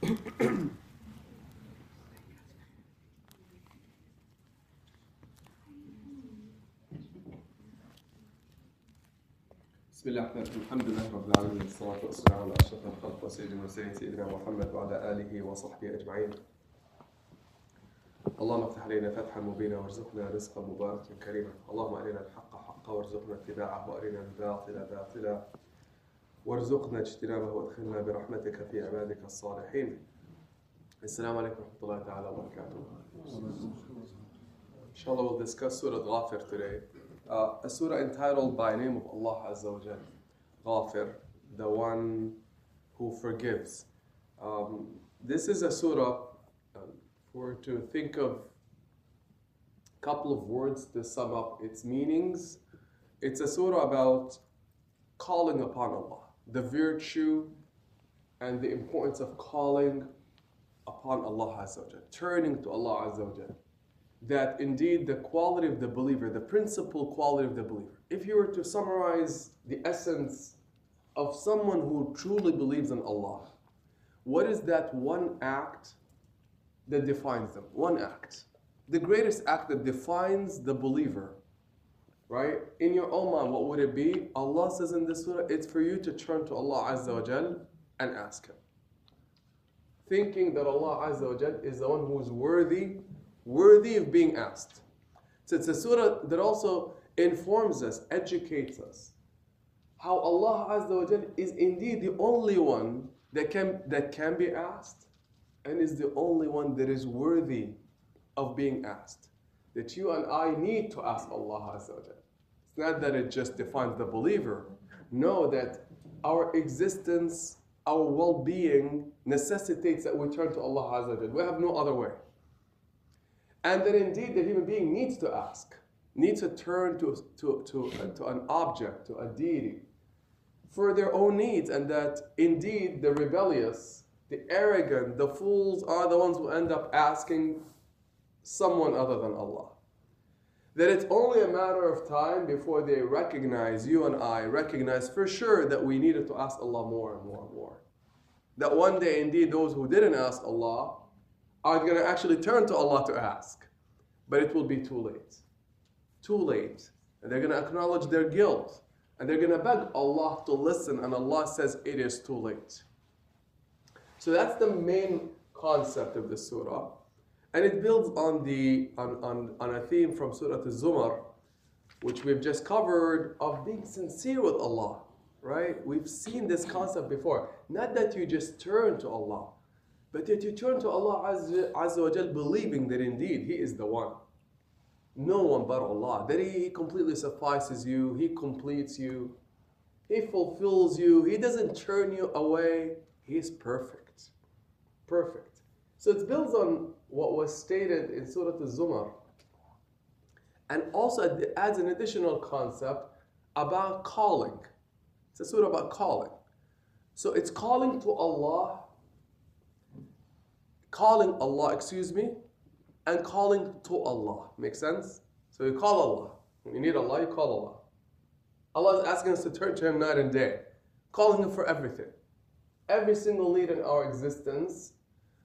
بسم الله الرحمن الرحيم. الحمد لله رب العالمين. والصلاة والسلام على أشرف الخلق وسيد المرسلين سيدنا محمد وعلى آله وصحبه أجمعين. اللهم افتح علينا فتحا مبينا وارزقنا رزقا مباركا كريما. اللهم أرنا الحق حقا وارزقنا اتباعه وأرنا الباطل باطلا. وارزقنا اجتنابه وادخلنا برحمتك في عبادك الصالحين السلام عليكم ورحمة الله تعالى وبركاته Inshallah we'll discuss Surah Ghafir today. Uh, a surah entitled by name of Allah Azza wa Jal. Ghafir, the one who forgives. Um, this is a surah, um, for to think of a couple of words to sum up its meanings. It's a surah about calling upon Allah, the virtue and the importance of calling upon Allah Azza wa turning to Allah Azza wa that indeed the quality of the believer, the principal quality of the believer, if you were to summarize the essence of someone who truly believes in Allah, what is that one act that defines them? One act. The greatest act that defines the believer, right? In your own mind, what would it be? Allah says in this surah, it's for you to turn to Allah Azza wa Jal and ask Him. Thinking that Allah Azza wa Jal is the one who is worthy worthy of being asked. So it's a surah that also informs us, educates us, how Allah Azza wa Jal is indeed the only one that can, that can be asked and is the only one that is worthy of being asked. That you and I need to ask Allah Azza wa. It's not that it just defines the believer. No, that our existence, our well being necessitates that we turn to Allah Azza. We have no other way. And that indeed the human being needs to ask, needs to turn to, to, to, to an object, to a deity, for their own needs, and that indeed the rebellious, the arrogant, the fools are the ones who end up asking someone other than Allah. That it's only a matter of time before they recognize, you and I recognize for sure that we needed to ask Allah more and more and more. That one day, indeed, those who didn't ask Allah are going to actually turn to Allah to ask. But it will be too late. Too late. And they're going to acknowledge their guilt. And they're going to beg Allah to listen. And Allah says it is too late. So that's the main concept of the surah. And it builds on, the, on, on, on a theme from Surah Al-Zumar, which we've just covered, of being sincere with Allah. Right? We've seen this concept before. Not that you just turn to Allah, but that you turn to Allah Azza, Azza wa Jal believing that indeed He is the one. No one but Allah. That He completely suffices you, He completes you, He fulfills you, He doesn't turn you away. He is perfect. Perfect. So it builds on what was stated in Surah Al-Zumar. And also adds an additional concept about calling. It's a surah about calling. So it's calling to Allah calling Allah, excuse me, and calling to Allah. Make sense? So you call Allah. When you need Allah, you call Allah. Allah is asking us to turn to Him night and day, calling Him for everything. Every single need in our existence.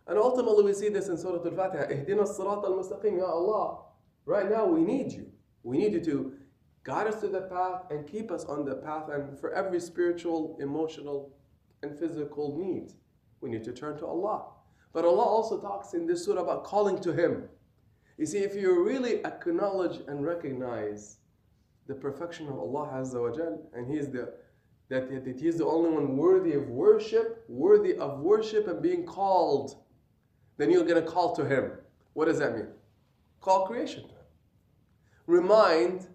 And ultimately, we see this in Surah Al Fatiha. Ihdina sirat mustaqim, Ya Allah. Right now, we need you. We need you to guide us to the path and keep us on the path. And for every spiritual, emotional, and physical need, we need to turn to Allah. But Allah also talks in this surah about calling to Him. You see, if you really acknowledge and recognize the perfection of Allah Azza wa Jal, and He is the that, that He is the only one worthy of worship, worthy of worship and being called, then you're gonna call to Him. What does that mean? Call creation to Him. Remind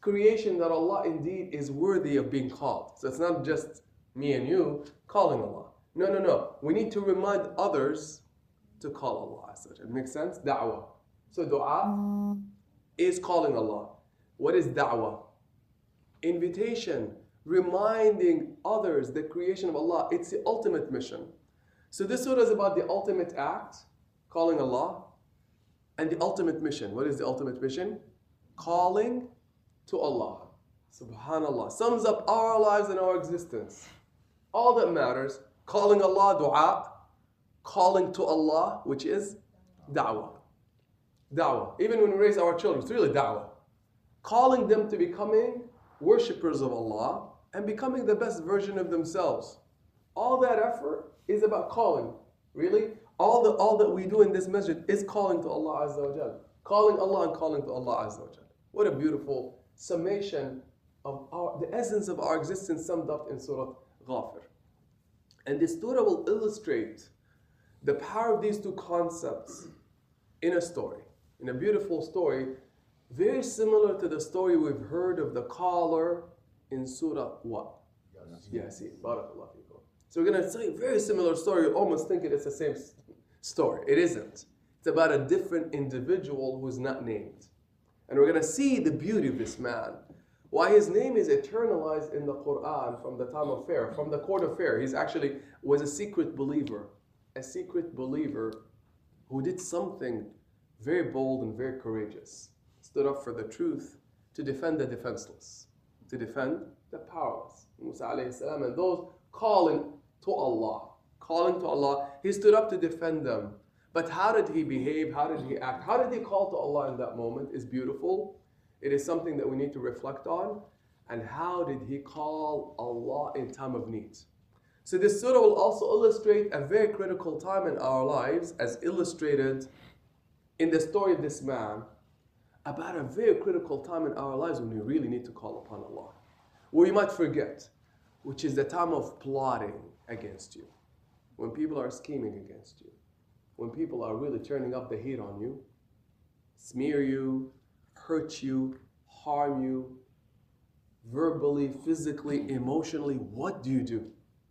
creation that Allah indeed is worthy of being called. So it's not just me and you calling Allah. No, no, no. We need to remind others to call Allah. It makes sense? Da'wah. So dua mm. is calling Allah. What is da'wah? Invitation, reminding others the creation of Allah. It's the ultimate mission. So this surah is about the ultimate act, calling Allah, and the ultimate mission. What is the ultimate mission? Calling to Allah. Subhanallah. Sums up our lives and our existence. All that matters calling Allah dua, calling to Allah, which is da'wah. Da'wah. Even when we raise our children, it's really da'wah. Calling them to becoming worshippers of Allah and becoming the best version of themselves. All that effort is about calling. Really? All, the, all that we do in this masjid is calling to Allah Azza wa Jal. Calling Allah and calling to Allah Azza wa Jal. What a beautiful summation of our, the essence of our existence summed up in Surah Ghafir. And this surah will illustrate the power of these two concepts in a story, in a beautiful story, very similar to the story we've heard of the caller in Surah what? Yasin. Barakallah So we're going to say a very similar story, almost thinking it's the same story. It isn't. It's about a different individual who's not named. And we're going to see the beauty of this man. Why his name is eternalized in the Quran from the time of Pharaoh, from the court of Pharaoh. He's actually was a secret believer, a secret believer who did something very bold and very courageous. Stood up for the truth to defend the defenseless, to defend the powerless. Musa alayhi salam and those calling to Allah, calling to Allah, he stood up to defend them but how did he behave? How did he act? How did he call to Allah in that moment is beautiful. It is something that we need to reflect on. And how did he call Allah in time of need? So this surah will also illustrate a very critical time in our lives, as illustrated in the story of this man, about a very critical time in our lives when we really need to call upon Allah. You might forget, which is the time of plotting against you, when people are scheming against you when people are really turning up the heat on you, smear you, hurt you, harm you, verbally, physically, emotionally, what do you do?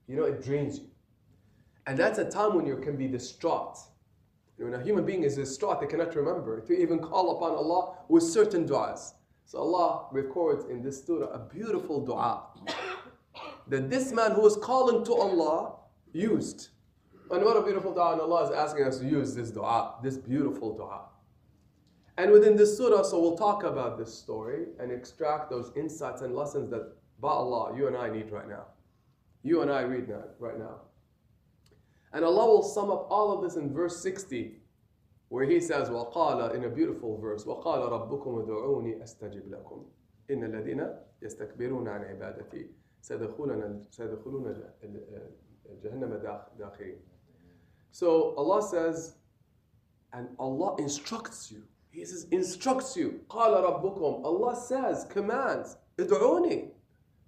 You know, it drains you. And that's a time when you can be distraught. When a human being is distraught, they cannot remember to even call upon Allah with certain du'as. So Allah records in this surah a beautiful dua that this man who was calling to Allah used. And what a beautiful dua, and Allah is asking us to use this dua, this beautiful dua. And within this surah, so we'll talk about this story and extract those insights and lessons that, by Allah, you and I need right now. You and I read that right now. And Allah will sum up all of this in verse 60, where He says, وَقَالَ in a beautiful verse, وَقَالَ رَبُّكُمْ ادْعُونِي أَسْتَجِبْ لَكُمْ إِنَّ الَّذِينَ يَسْتَكْبِرُونَ عَنْ عِبَادَتِي سيدخلون جهنم داخرين so Allah says, and Allah instructs you. He says, instructs you. قال ربكم. Allah says, commands, ادعوني.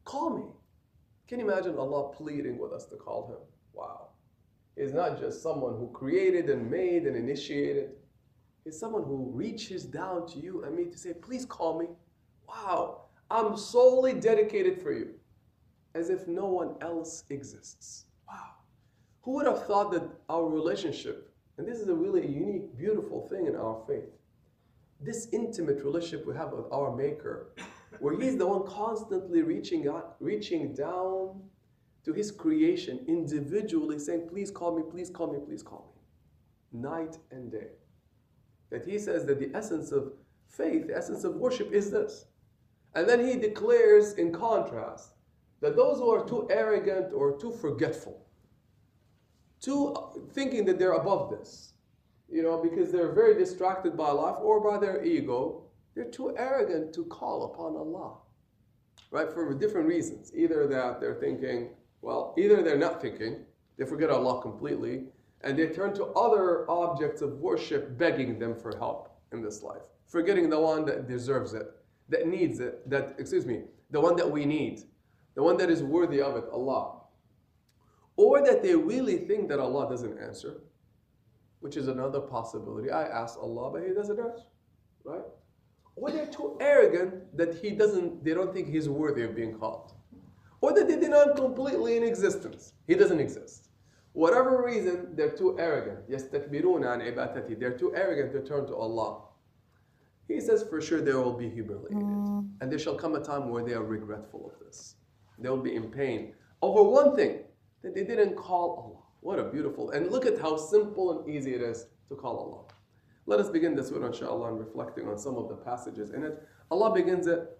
Call me. Can you imagine Allah pleading with us to call Him? Wow. He's not just someone who created and made and initiated. He's someone who reaches down to you and me to say, please call me. Wow. I'm solely dedicated for you. As if no one else exists. Wow. Who would have thought that our relationship, and this is a really unique, beautiful thing in our faith, this intimate relationship we have with our Maker, where He's the one constantly reaching out, reaching down to His creation individually, saying, Please call me, please call me, please call me, night and day. That He says that the essence of faith, the essence of worship is this. And then He declares in contrast that those who are too arrogant or too forgetful, too uh, thinking that they're above this, you know, because they're very distracted by life or by their ego. They're too arrogant to call upon Allah, right? For different reasons. Either that they're thinking, well, either they're not thinking, they forget Allah completely, and they turn to other objects of worship begging them for help in this life, forgetting the one that deserves it, that needs it, that, excuse me, the one that we need, the one that is worthy of it, Allah or that they really think that Allah doesn't answer, which is another possibility. I ask Allah, but He doesn't answer, right? Or they're too arrogant that He doesn't, they don't think He's worthy of being called. Or that they deny Him completely in existence. He doesn't exist. Whatever reason, they're too arrogant. يَسْتَكْبِرُونَ عَنْ عِبَادَتِهِ They're too arrogant to turn to Allah. He says for sure they will be humiliated. Mm. And there shall come a time where they are regretful of this. They will be in pain over one thing that they didn't call Allah. What a beautiful, and look at how simple and easy it is to call Allah. Let us begin this surah, inshallah, and reflecting on some of the passages in it. Allah begins it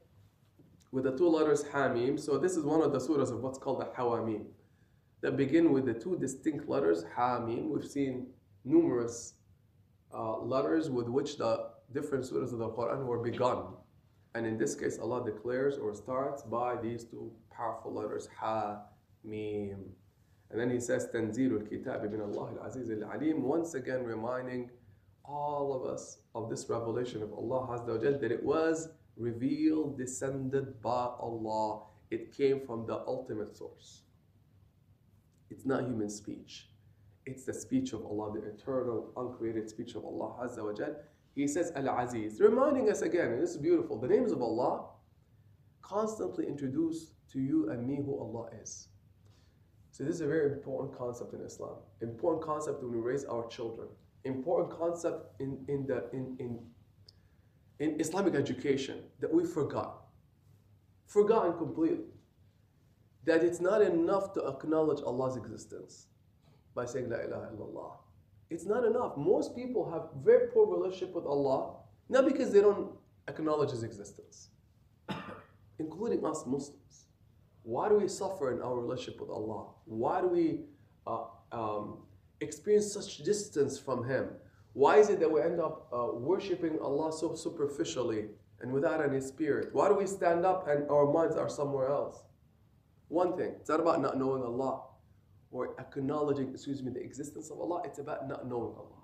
with the two letters Hamim. So this is one of the surahs of what's called the Hawamim. that begin with the two distinct letters, Hamim. We've seen numerous uh, letters with which the different surahs of the Quran were begun. And in this case, Allah declares or starts by these two powerful letters, Ha, Mim. And then He says, Tanzilul Kitab min Allah al-Aziz al-Alim, once again reminding all of us of this revelation of Allah Azza that it was revealed, descended by Allah. It came from the ultimate source. It's not human speech. It's the speech of Allah, the eternal, uncreated speech of Allah Azza wa. He says Al-Aziz, reminding us again, and this is beautiful, the names of Allah constantly introduce to you and me who Allah is. So this is a very important concept in Islam. Important concept when we raise our children. Important concept in, in, the, in, in, in Islamic education that we forgot. Forgotten completely. That it's not enough to acknowledge Allah's existence by saying La ilaha illallah. It's not enough. Most people have very poor relationship with Allah, not because they don't acknowledge His existence, including us Muslims. Why do we suffer in our relationship with Allah? Why do we uh, um, experience such distance from Him? Why is it that we end up uh, worshiping Allah so superficially and without any spirit? Why do we stand up and our minds are somewhere else? One thing, it's not about not knowing Allah or acknowledging, excuse me, the existence of Allah, it's about not knowing Allah.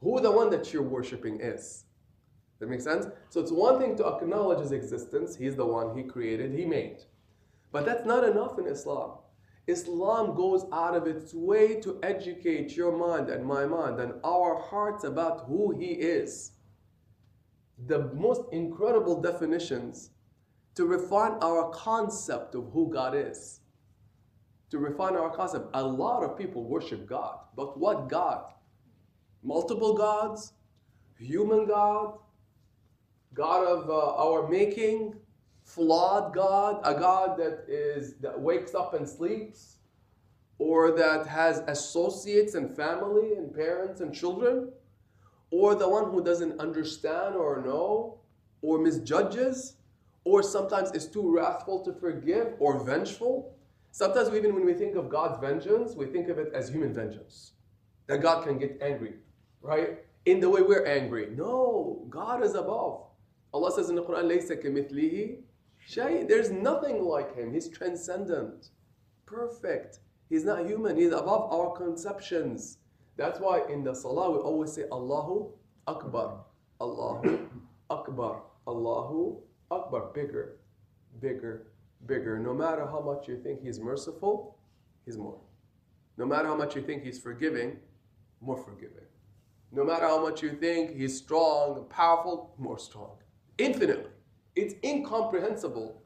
Who the one that you're worshiping is. That makes sense? So it's one thing to acknowledge His existence, He's the one He created, He made. But that's not enough in Islam. Islam goes out of its way to educate your mind and my mind and our hearts about who He is. The most incredible definitions to refine our concept of who God is to refine our concept. A lot of people worship God, but what God? Multiple gods, human God, God of uh, our making, flawed God, a God that is that wakes up and sleeps, or that has associates and family and parents and children, or the one who doesn't understand or know, or misjudges, or sometimes is too wrathful to forgive or vengeful. Sometimes, even when we think of God's vengeance, we think of it as human vengeance. That God can get angry, right? In the way we're angry. No, God is above. Allah says in the Quran, لَيْسَ كَمِثْلِهِ شَيْءٍ There's nothing like Him. He's transcendent, perfect. He's not human. He's above our conceptions. That's why in the Salah we always say Allahu Akbar. Allahu Akbar. Allahu Akbar. Bigger, bigger, bigger. No matter how much you think He's merciful, He's more. No matter how much you think He's forgiving, more forgiving. No matter how much you think He's strong, powerful, more strong. Infinitely. It's incomprehensible.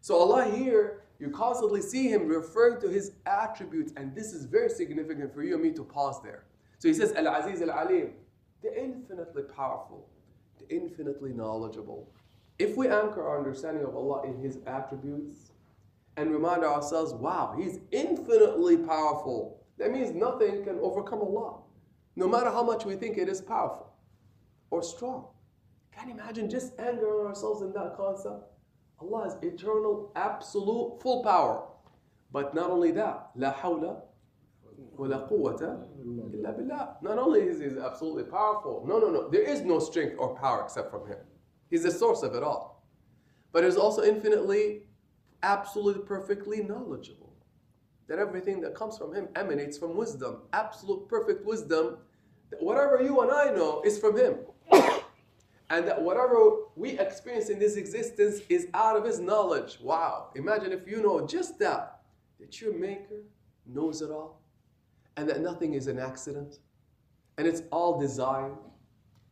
So Allah here, you constantly see Him referring to His attributes, and this is very significant for you and me to pause there. So He says, Al Aziz Al Alim, the infinitely powerful, the infinitely knowledgeable, if we anchor our understanding of Allah in His attributes and remind ourselves, wow, He's infinitely powerful, that means nothing can overcome Allah, no matter how much we think it is powerful or strong. Can you imagine just anchoring ourselves in that concept? Allah is eternal, absolute, full power. But not only that, la hawla wa la quwwata illa billah. Not only is he absolutely powerful, no, no, no. There is no strength or power except from him. He's the source of it all. But he's also infinitely, absolutely, perfectly knowledgeable. That everything that comes from him emanates from wisdom, absolute, perfect wisdom. That whatever you and I know is from him. and that whatever we experience in this existence is out of his knowledge. Wow. Imagine if you know just that, that your maker knows it all, and that nothing is an accident, and it's all designed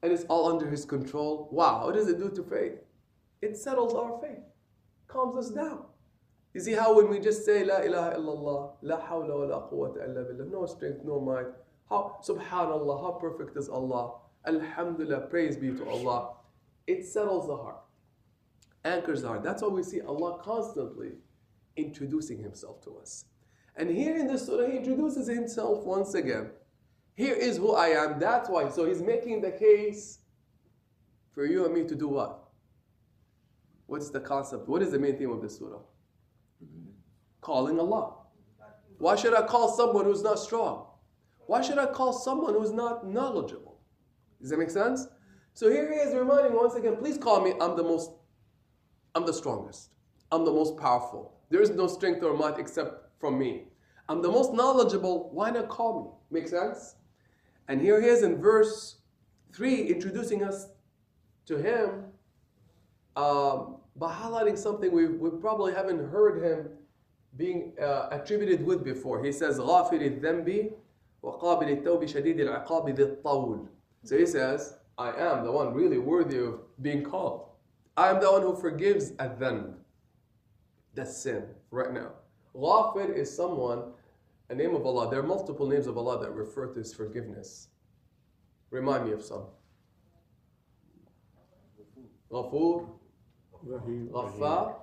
and it's all under His control. Wow, what does it do to faith? It settles our faith, calms us down. You see how when we just say La ilaha illallah, La hawla wa la quwwata illa billah, no strength, no might, how subhanallah, how perfect is Allah, Alhamdulillah, praise be to Allah. It settles the heart, anchors the heart. That's why we see Allah constantly introducing Himself to us. And here in this surah, He introduces Himself once again. Here is who I am. That's why. So he's making the case for you and me to do what? What is the concept? What is the main theme of this surah? Calling Allah. Why should I call someone who's not strong? Why should I call someone who's not knowledgeable? Does that make sense? So here he is reminding once again, please call me, I'm the most, I'm the strongest. I'm the most powerful. There is no strength or might except from me. I'm the most knowledgeable, why not call me? Make sense? And here he is in verse 3, introducing us to him um, by highlighting something we, we probably haven't heard him being uh, attributed with before. He says, غافر الذنب وقابل التوب شديد العقاب ذي الطول. So he says, I am the one really worthy of being called. I am the one who forgives a dhanb. That's sin right now. Ghafir is someone, a name of Allah. There are multiple names of Allah that refer to His forgiveness. Remind me of some. Ghafur, Ghaffar,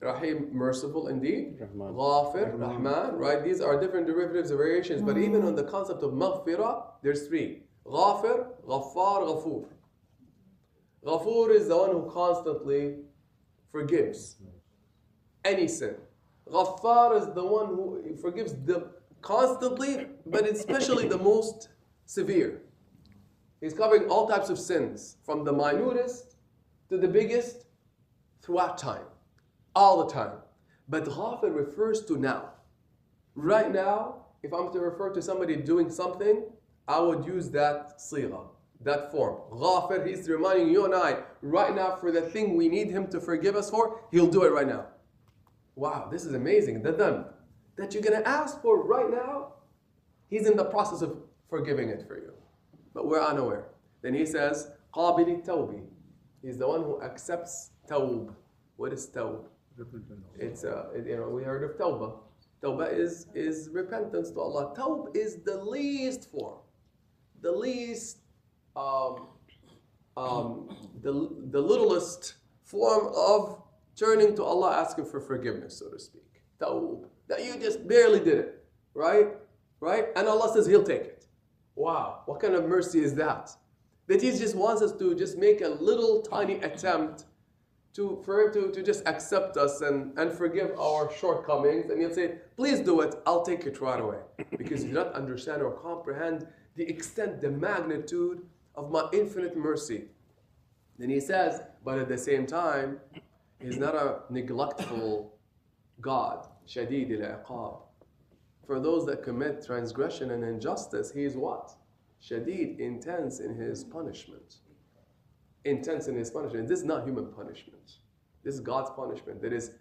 Rahim, merciful indeed. Rahman. Ghafir, Rahman, right? These are different derivatives, variations. But hmm. even on the concept of maghfirah, there's three. Ghafir, Ghaffar, Ghafur. Ghafur is the one who constantly forgives any sin. Ghaffar is the one who forgives the constantly, but especially the most severe. He's covering all types of sins, from the minutest to the biggest, throughout time, all the time. But Ghafir refers to now. Right now, if I'm to refer to somebody doing something, I would use that sigha, that form. Ghafir, he's reminding you and I right now for the thing we need him to forgive us for, he'll do it right now. Wow, this is amazing. The dhanb that you're going to ask for right now, he's in the process of forgiving it for you. But we're unaware. Then he says, قابل التوب. He's the one who accepts tawb. What is tawb? It's uh, it- you know we heard of tawbah. Tawbah is is repentance to Allah. Tawb is the least form, the least, um, um, the the littlest form of turning to Allah, asking for forgiveness, so to speak. Tawb that you just barely did it, right? Right? And Allah says He'll take it. Wow, what kind of mercy is that? That He just wants us to just make a little tiny attempt to, for him to, to just accept us and, and forgive our shortcomings. And he'll say, please do it, I'll take it right away. Because you do not understand or comprehend the extent, the magnitude of my infinite mercy. Then he says, but at the same time, he's not a neglectful God. Shadid al For those that commit transgression and injustice, he is what? Shadid, intense in his punishment intense in his punishment. This is not human punishment. This is God's punishment that is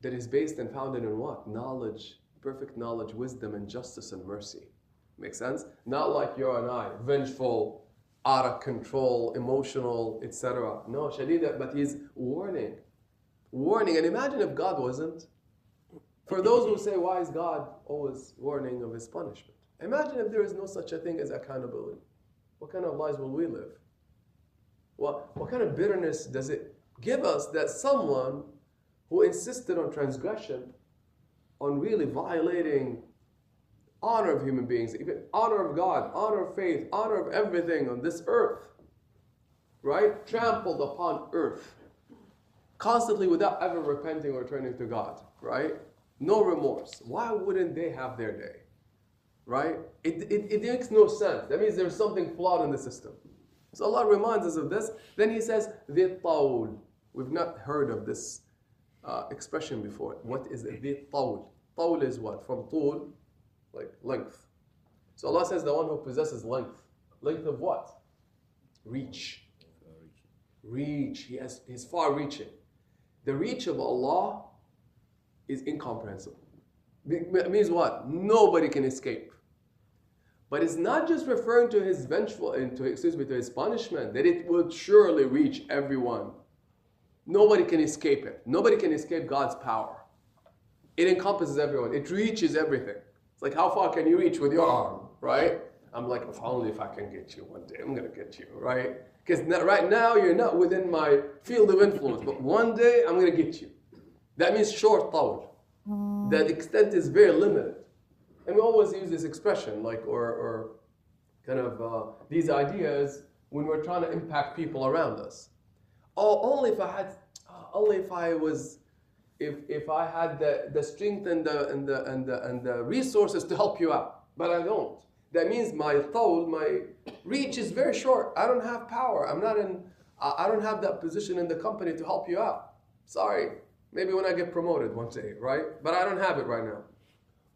that is based and founded in what? Knowledge, perfect knowledge, wisdom, and justice and mercy. Make sense? Not like you and I, vengeful, out of control, emotional, etc. No, Shadida, but he's warning. Warning. And imagine if God wasn't. For those who say, why is God always warning of his punishment? Imagine if there is no such a thing as accountability. What kind of lives will we live? What, what kind of bitterness does it give us that someone who insisted on transgression, on really violating honor of human beings, even honor of God, honor of faith, honor of everything on this earth, right? Trampled upon earth, constantly without ever repenting or turning to God, right? No remorse. Why wouldn't they have their day? Right? It, it, it makes no sense. That means there's something flawed in the system. So Allah reminds us of this. Then He says, the tawl. We've not heard of this uh, expression before. What is the tawl? Tawl is what? From tul, like length. So Allah says the one who possesses length. Length of what? Reach. Reach. He has He's far reaching. The reach of Allah is incomprehensible. It means what? Nobody can escape. But it's not just referring to his vengeful, to, excuse me, to his punishment, that it will surely reach everyone. Nobody can escape it. Nobody can escape God's power. It encompasses everyone. It reaches everything. It's like how far can you reach with your arm, right? I'm like, if only if I can get you one day, I'm gonna get you, right? Because right now you're not within my field of influence, but one day I'm gonna get you. That means short tawl. That extent is very limited. And we always use this expression, like, or, or kind of uh, these ideas when we're trying to impact people around us. Oh, only if I had, only if I was if, if I had the, the strength and the, and, the, and, the, and the resources to help you out, but I don't. That means my tawl, my reach is very short. I don't have power. I'm not in, I don't have that position in the company to help you out. Sorry. Maybe when I get promoted one day, right? But I don't have it right now.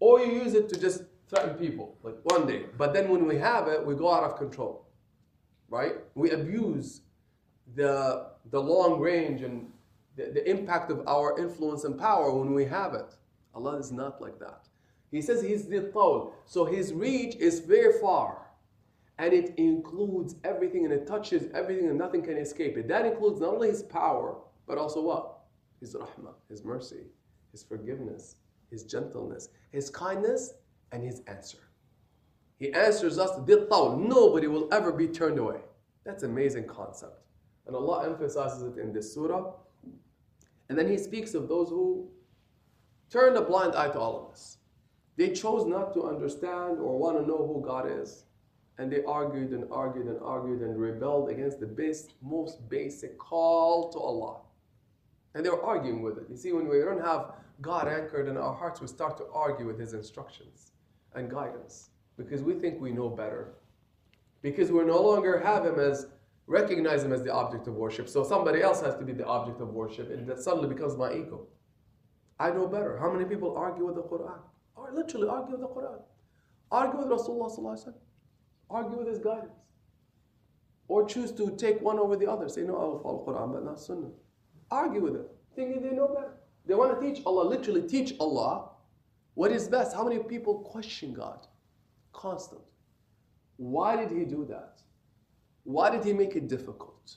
Or you use it to just threaten people, like one day. But then when we have it, we go out of control, right? We abuse the, the long range and the, the impact of our influence and power when we have it. Allah is not like that. He says He's the tawl. So His reach is very far. And it includes everything and it touches everything and nothing can escape it. That includes not only His power, but also what? His rahmah, His mercy, His forgiveness, His gentleness, His kindness, and His answer. He answers us, tawl. Nobody will ever be turned away. That's an amazing concept. And Allah emphasizes it in this surah. And then He speaks of those who turned a blind eye to all of this. They chose not to understand or want to know who God is. And they argued and argued and argued and rebelled against the best, most basic call to Allah. And they were arguing with it. You see, when we don't have God anchored in our hearts, we start to argue with His instructions and guidance because we think we know better. Because we no longer have Him as, recognize Him as the object of worship. So somebody else has to be the object of worship, and that suddenly becomes my ego. I know better. How many people argue with the Quran? Or literally argue with the Quran. Argue with Rasulullah, argue with his guidance. Or choose to take one over the other. Say, no, I will follow Quran, but not Sunnah. Argue with them, thinking they know better. They want to teach Allah, literally teach Allah what is best. How many people question God? Constant. Why did he do that? Why did he make it difficult?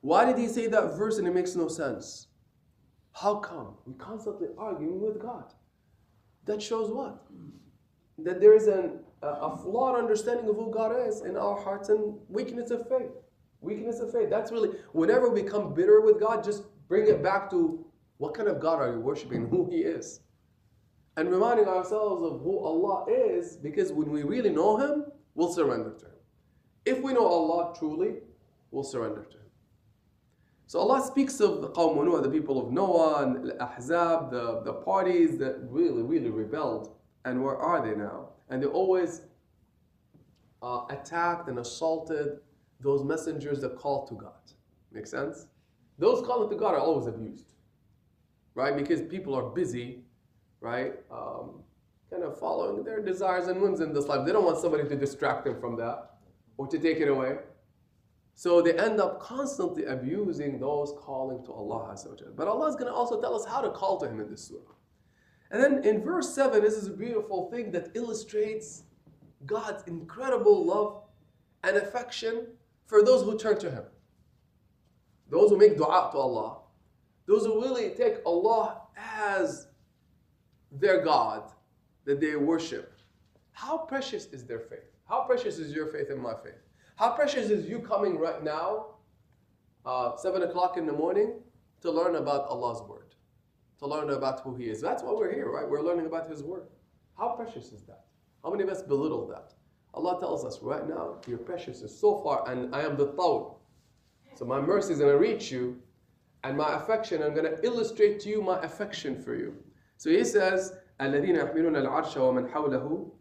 Why did he say that verse and it makes no sense? How come? We constantly arguing with God. That shows what? That there is an, a, flawed understanding of who God is in our hearts and weakness of faith. Weakness of faith. That's really, whenever we become bitter with God, just bring it back to what kind of God are you worshiping, who He is. And reminding ourselves of who Allah is, because when we really know Him, we'll surrender to Him. If we know Allah truly, we'll surrender to Him. So Allah speaks of the Qawm the people of Noah, and Ahzab, the, the parties that really, really rebelled. And where are they now? And they always uh, attacked and assaulted those messengers that call to God. Make sense? Those calling to God are always abused, right? Because people are busy, right? Um, kind of following their desires and whims in this life. They don't want somebody to distract them from that or to take it away. So they end up constantly abusing those calling to Allah. But Allah is going to also tell us how to call to Him in this surah. And then in verse 7, this is a beautiful thing that illustrates God's incredible love and affection for those who turn to Him. Those who make dua to Allah. Those who really take Allah as their God that they worship. How precious is their faith? How precious is your faith and my faith? How precious is you coming right now, uh, 7 o'clock in the morning, to learn about Allah's Word, to learn about who He is. That's why we're here, right? We're learning about His Word. How precious is that? How many of us belittle that? Allah tells us right now, you're precious so far, and I am the Tawl. So my mercy is going to reach you, and my affection, I'm going to illustrate to you my affection for you. So He says, الذين يحملون العرش ومن حوله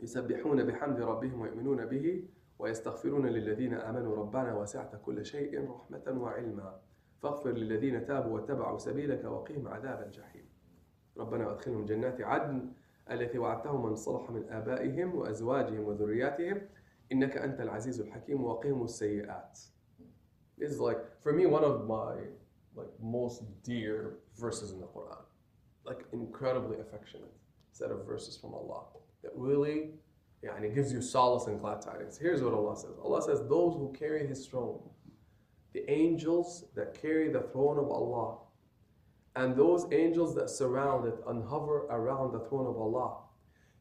يسبحون بحمد ربهم ويؤمنون به ويستغفرون للذين آمنوا ربنا وسعت كل شيء رحمة وعلما فاغفر للذين تابوا واتبعوا سبيلك وقهم عذاب الجحيم ربنا وادخلهم جنات عدن التي وعدتهم من صلح من آبائهم وأزواجهم وذرياتهم إنك أنت العزيز الحكيم وقهم السيئات This is like, for me, one of my like most dear verses in the Quran. Like incredibly affectionate set of verses from Allah that really Yeah, and it gives you solace and glad tidings. Here's what Allah says Allah says, Those who carry His throne, the angels that carry the throne of Allah, and those angels that surround it and hover around the throne of Allah.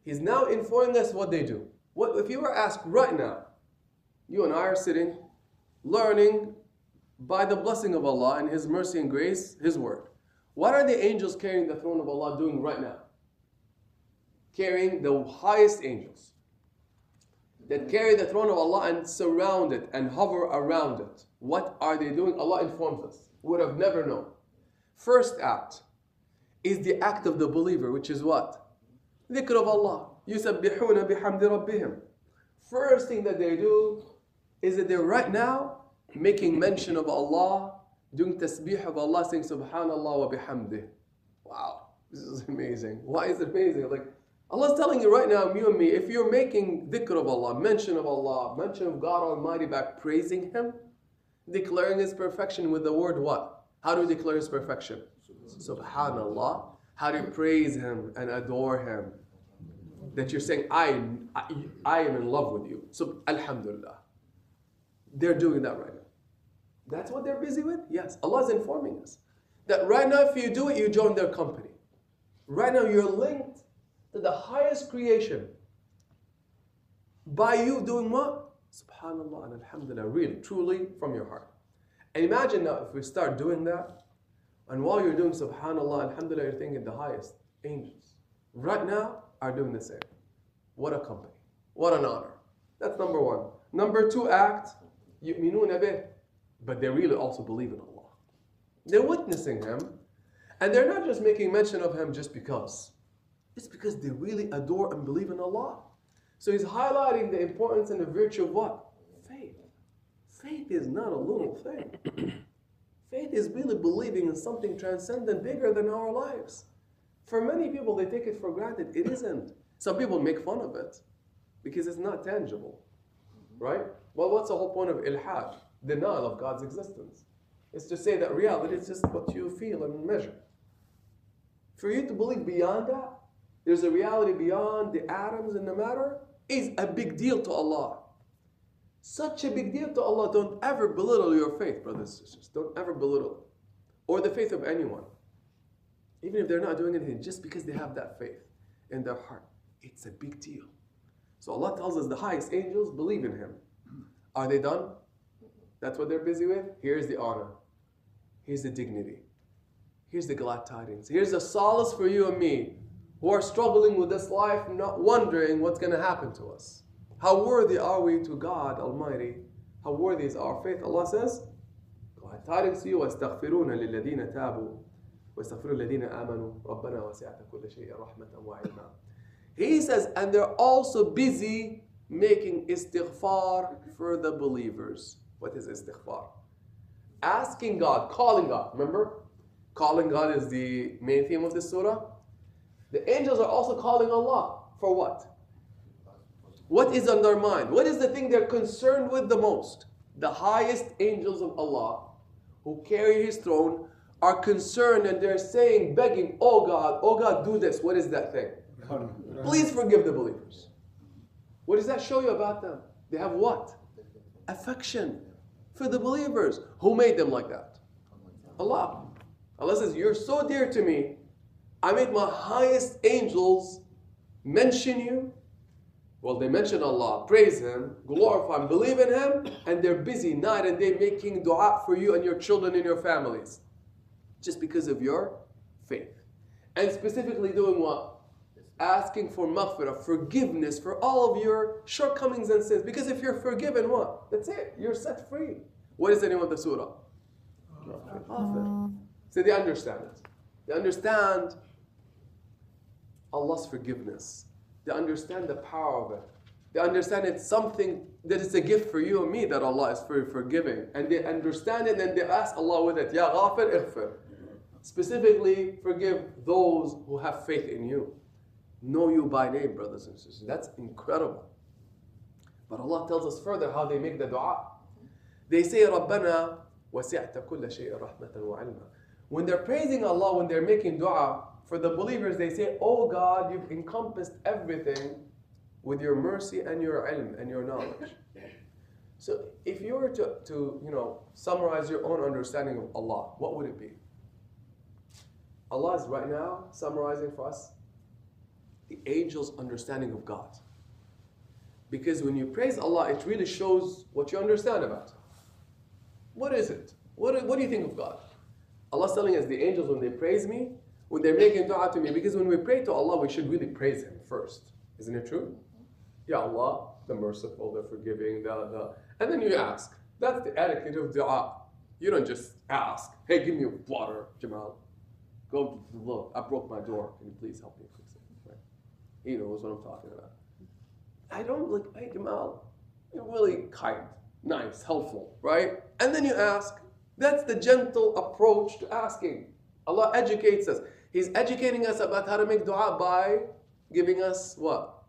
He's now informing us what they do. What if you were asked right now, you and I are sitting, learning by the blessing of Allah and His mercy and grace, His word. What are the angels carrying the throne of Allah doing right now? Carrying the highest angels that carry the throne of Allah and surround it and hover around it. What are they doing? Allah informs us. We would have never known. First act is the act of the believer, which is what? Dhikr of Allah. يُسَبِّحُونَ بِحَمْدِ رَبِّهِمْ First thing that they do is that they're right now making mention of Allah, doing tasbih of Allah, saying Subhanallah wa bihamdih. Wow, this is amazing. Why is it amazing? Like, Allah's telling you right now, you and me, if you're making dhikr of Allah, mention of Allah, mention of God Almighty by praising Him, declaring His perfection with the word what? How do we declare His perfection? Subhanallah. How do you praise Him and adore Him? That you're saying, I, I, I am in love with you. So, Alhamdulillah. They're doing that right now. That's what they're busy with? Yes. Allah is informing us that right now, if you do it, you join their company. Right now, you're linked to the highest creation by you doing what? Subhanallah and Alhamdulillah, really, truly from your heart. And imagine now if we start doing that, and while you're doing Subhanallah, Alhamdulillah, you're thinking the highest angels right now are doing the same. What a company. What an honor. That's number one. Number two act, يؤمنون به, but they really also believe in Allah. They're witnessing Him, and they're not just making mention of Him just because. It's because they really adore and believe in Allah. So he's highlighting the importance and the virtue of what? Faith. Faith is not a little thing. Faith is really believing in something transcendent, bigger than our lives. For many people, they take it for granted. It isn't. Some people make fun of it because it's not tangible, right? Well, what's the whole point of ilhad? Denial of God's existence. It's to say that reality is just what you feel and measure. For you to believe beyond that, there's a reality beyond the atoms and the matter, is a big deal to Allah. Such a big deal to Allah. Don't ever belittle your faith, brothers and sisters. Don't ever belittle it. Or the faith of anyone. Even if they're not doing anything, just because they have that faith in their heart. It's a big deal. So Allah tells us the highest angels believe in Him. Are they done? That's what they're busy with? Here's the honor. Here's the dignity. Here's the glad tidings. Here's the solace for you and me who are struggling with this life, not wondering what's going to happen to us. How worthy are we to God Almighty? How worthy is our faith? Allah says, glad tidings to you, وَاسْتَغْفِرُونَ لِلَّذِينَ تَابُوا وَاسْتَغْفِرُوا الَّذِينَ آمَنُوا رَبَّنَا وَسِعْتَ كُلَّ شَيْءٍ رَحْمَةً وَعِلْمًا He says, and they're also busy making istighfar for the believers. What is istighfar? Asking God, calling God. Remember? Calling God is the main theme of this surah. The angels are also calling Allah. For what? What is on their mind? What is the thing they're concerned with the most? The highest angels of Allah who carry His throne are concerned and they're saying, begging, Oh God, oh God, do this. What is that thing? Please forgive the believers. What does that show you about them? They have what? Affection for the believers. Who made them like that? Allah. Allah says, You're so dear to me, I made my highest angels mention you. Well, they mention Allah, praise Him, glorify Him, believe in Him, and they're busy night and day making dua for you and your children and your families. Just because of your faith. And specifically doing what? Asking for maghfirah, forgiveness for all of your shortcomings and sins. Because if you're forgiven, what? That's it. You're set free. What is the name of the surah? So they understand it. They understand Allah's forgiveness. They understand the power of it. They understand it's something that is a gift for you and me that Allah is very forgiving. And they understand it and they ask Allah with it, Ya ghafir ighfir. Specifically, forgive those who have faith in you. Know you by name, brothers and sisters. That's incredible. But Allah tells us further how they make the dua. They say, رَبَّنَا وَسِعْتَ كُلَّ شَيْءٍ رَحْمَةً وَعِلْمًا When they're praising Allah, when they're making dua, for the believers, they say, Oh God, you've encompassed everything with your mercy and your ilm and your knowledge. So if you were to, to you know, summarize your own understanding of Allah, what would it be? Allah is right now summarizing for us the angel's understanding of God. Because when you praise Allah, it really shows what you understand about What is it? What, what do you think of God? Allah's telling us the angels, when they praise me, when they're making dua to me. Because when we pray to Allah, we should really praise Him first. Isn't it true? Ya Allah, the merciful, the forgiving, the, the. And then you ask. That's the etiquette of dua. You don't just ask, hey, give me water, Jamal. Go, look, I broke my door. Can you please help me fix it? Right? He knows what I'm talking about. I don't like, hey, Jamal, you're really kind, nice, helpful, right? And then you ask. That's the gentle approach to asking. Allah educates us. He's educating us about how to make dua by giving us what?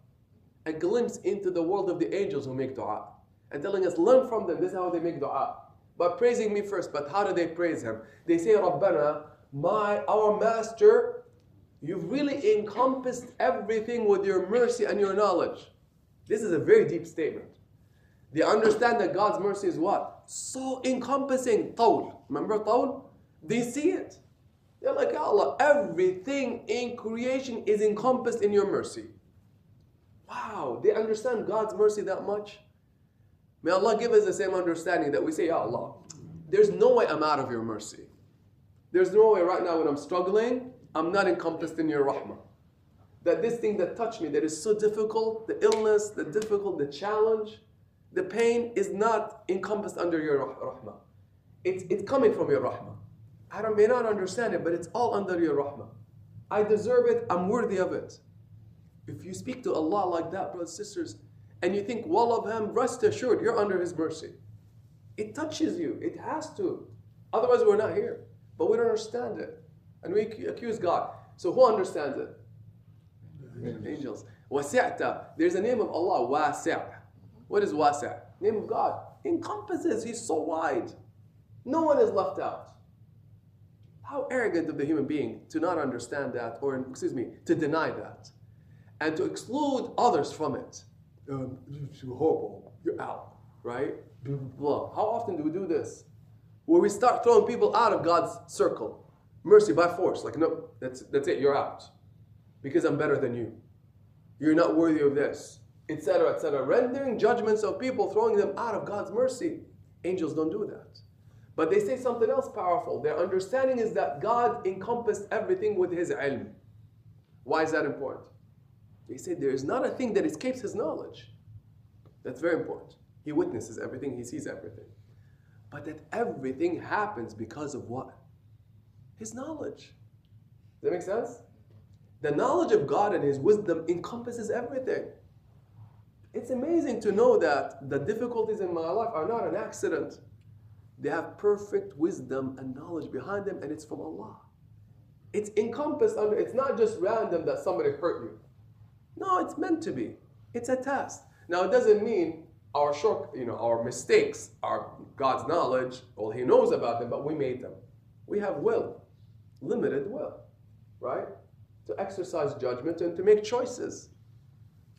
A glimpse into the world of the angels who make dua. And telling us, learn from them. This is how they make dua. By praising me first. But how do they praise Him? They say, Rabbana, my, our Master, you've really encompassed everything with your mercy and your knowledge. This is a very deep statement. They understand that God's mercy is what? So encompassing. Tawl. Remember tawl? They see it. They're like, Allah, everything in creation is encompassed in your mercy. Wow, they understand God's mercy that much? May Allah give us the same understanding that we say, Ya Allah, there's no way I'm out of your mercy. There's no way right now when I'm struggling, I'm not encompassed in your rahmah. That this thing that touched me, that is so difficult, the illness, the difficult, the challenge, the pain is not encompassed under your rahmah. It's, it's coming from your rahmah. I may not understand it, but it's all under your rahmah. I deserve it, I'm worthy of it. If you speak to Allah like that, brothers and sisters, and you think well of Him, rest assured you're under His mercy. It touches you, it has to. Otherwise, we're not here. But we don't understand it. And we accuse God. So who understands it? Angels. Wasi'ta. There's a name of Allah, Wasi'. What is Wasi'? Name of God. Encompasses. He's so wide. No one is left out. How arrogant of the human being to not understand that, or excuse me, to deny that, and to exclude others from it. Um, you're horrible. You're out, right? Blah. How often do we do this? Where we start throwing people out of God's circle, mercy by force. Like, no, that's that's it. You're out because I'm better than you. You're not worthy of this, etc., etc. Rendering judgments of people, throwing them out of God's mercy. Angels don't do that. But they say something else powerful. Their understanding is that God encompassed everything with His ilm. Why is that important? They say there is not a thing that escapes His knowledge. That's very important. He witnesses everything, He sees everything. But that everything happens because of what? His knowledge. Does that make sense? The knowledge of God and His wisdom encompasses everything. It's amazing to know that the difficulties in my life are not an accident. They have perfect wisdom and knowledge behind them, and it's from Allah. It's encompassed under, it's not just random that somebody hurt you. No, it's meant to be. It's a test. Now, it doesn't mean our short, you know, our mistakes are God's knowledge, all He knows about them, but we made them. We have will, limited will, right? To exercise judgment and to make choices.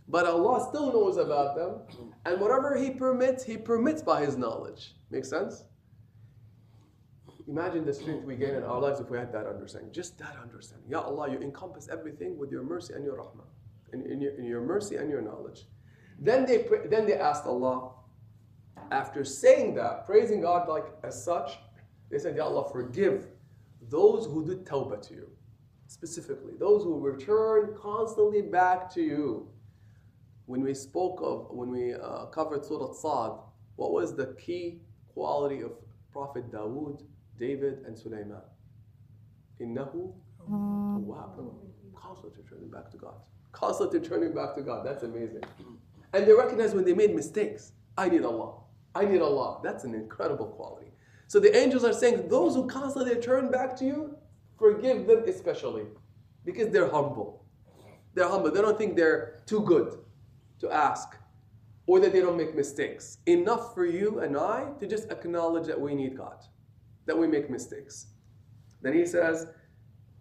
But Allah still knows about them, and whatever He permits, He permits by His knowledge. Make sense? Imagine the strength we gain in our lives if we had that understanding. Just that understanding. Ya Allah, you encompass everything with your mercy and your rahmah. In, in, your, in your mercy and your knowledge. Then they, then they asked Allah, after saying that, praising God like as such, they said, Ya Allah, forgive those who did tawbah to you. Specifically, those who return constantly back to you. When we spoke of, when we uh, covered Surah Sad, what was the key quality of Prophet Dawood? David and Sulaiman. Innahu mm. tawwab. Constantly turning back to God. Constantly turning back to God. That's amazing. And they recognize when they made mistakes. I need Allah. I need Allah. That's an incredible quality. So the angels are saying, those who constantly turn back to you, forgive them especially. Because they're humble. They're humble. They don't think they're too good to ask. Or that they don't make mistakes. Enough for you and I to just acknowledge that we need God that we make mistakes. Then he says,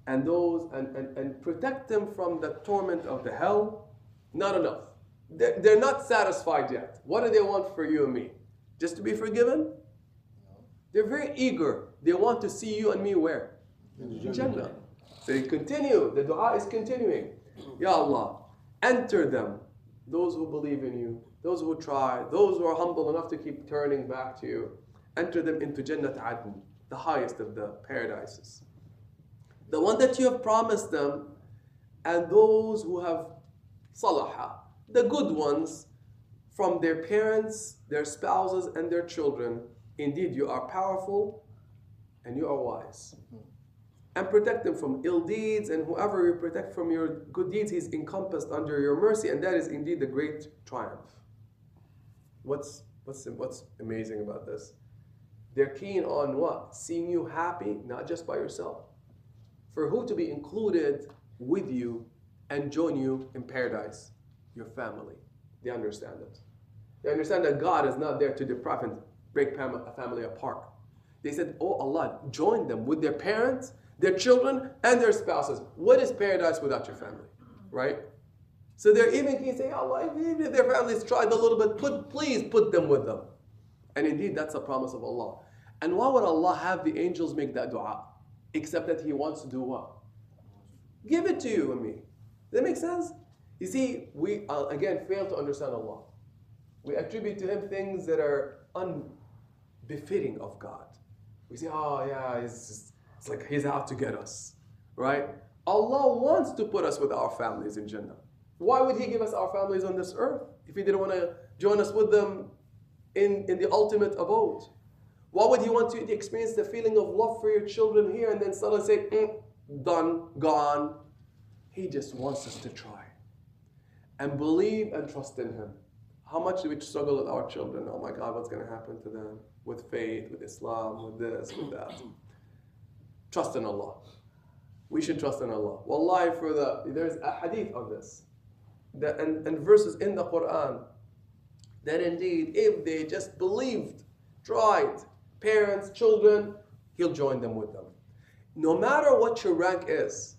and those and, and, and protect them from the torment of the hell. Not enough. They're, they're not satisfied yet. What do they want for you and me? Just to be forgiven? They're very eager. They want to see you and me where? In Jannah. So they continue. The dua is continuing. Ya Allah, enter them, those who believe in you, those who try, those who are humble enough to keep turning back to you. Enter them into Jannat Adn the highest of the paradises. The one that you have promised them, and those who have salaha, the good ones, from their parents, their spouses, and their children. Indeed, you are powerful and you are wise. and protect them from ill deeds. And whoever you protect from your good deeds, he's encompassed under your mercy. And that is indeed the great triumph. What's, what's, what's amazing about this? They're keen on what? Seeing you happy, not just by yourself. For who to be included with you and join you in paradise? Your family. They understand it. They understand that God is not there to deprive and break a family apart. They said, Oh Allah, join them with their parents, their children, and their spouses. What is paradise without your family? Right? So they're even can say, Allah, even if their families tried a little bit, put, please put them with them. And indeed, that's a promise of Allah. And why would Allah have the angels make that dua? Except that He wants to do what? Give it to you and me. Does that make sense? You see, we uh, again fail to understand Allah. We attribute to Him things that are unbefitting of God. We say, oh yeah, it's, just, it's like He's out to get us, right? Allah wants to put us with our families in Jannah. Why would He give us our families on this earth if He didn't want to join us with them in, in the ultimate abode? Why would He want to experience the feeling of love for your children here and then suddenly say, mm, done, gone? He just wants us to try and believe and trust in Him. How much do we struggle with our children? Oh my God, what's going to happen to them? With faith, with Islam, with this, with that. Trust in Allah. We should trust in Allah. Wallahi, for the there's a hadith on this, that, and, and verses in the Quran that indeed, if they just believed, tried, parents, children, He'll join them with them. No matter what your rank is,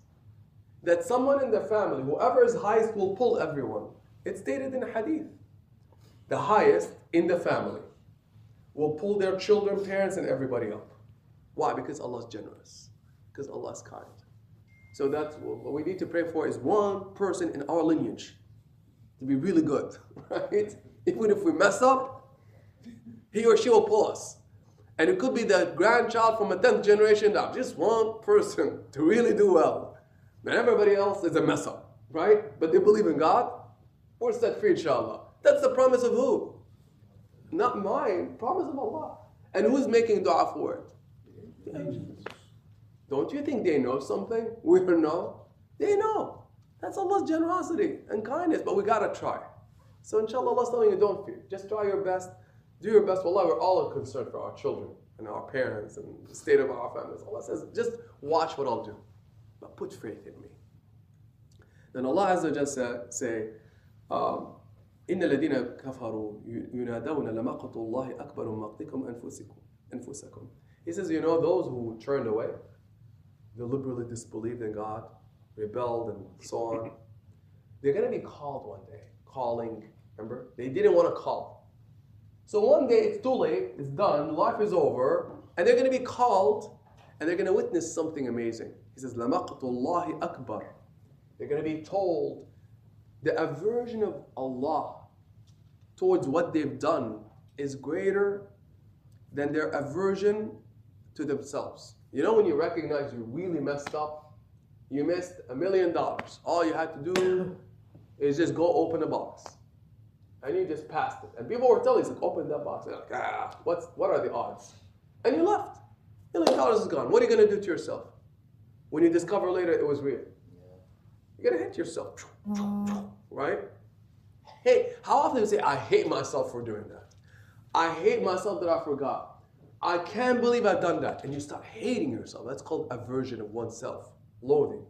that someone in the family, whoever is highest, will pull everyone. It's stated in hadith. The highest in the family will pull their children, parents, and everybody up. Why? Because Allah is generous. Because Allah is kind. So that's what we need to pray for is one person in our lineage to be really good, right? Even if we mess up, he or she will pull us. And it could be the grandchild from a 10th generation down, just one person to really do well. And everybody else is a mess up, right? But they believe in God. We're set free, inshallah. That's the promise of who? Not mine, promise of Allah. And who's making dua for it? Angels. Don't you think they know something? We don't know. They know. That's Allah's generosity and kindness, but we gotta try. So inshallah, Allah's telling you, don't fear. Just try your best. Do your best. Allah, we're all concerned for our children and our parents and the state of our families. Allah says, just watch what I'll do but put faith in me. Then Allah Azza wa Jalla say, um, إن الذين كفروا ينادون لمقت الله أكبر من مقتكم أنفسكم أنفسكم. He says, you know, those who turned away, deliberately disbelieved in God, rebelled, and so on, they're going to be called one day. Calling, Remember? They didn't want to call. So one day it's too late, it's done, life is over, and they're going to be called and they're going to witness something amazing. He says, Lamaqtullahi Akbar. They're going to be told the aversion of Allah towards what they've done is greater than their aversion to themselves. You know, when you recognize you really messed up, you missed a million dollars. All you had to do is just go open a box. And you just passed it. And people were telling you, like, open that box. They're like, ah, what's, what are the odds? And you left. Million dollars is gone. What are you going to do to yourself? when you discover later it was real. You're gonna hit yourself, right? Hey, how often do you say, I hate myself for doing that? I hate myself that I forgot. I can't believe I've done that. And you start hating yourself. That's called aversion of oneself, loathing.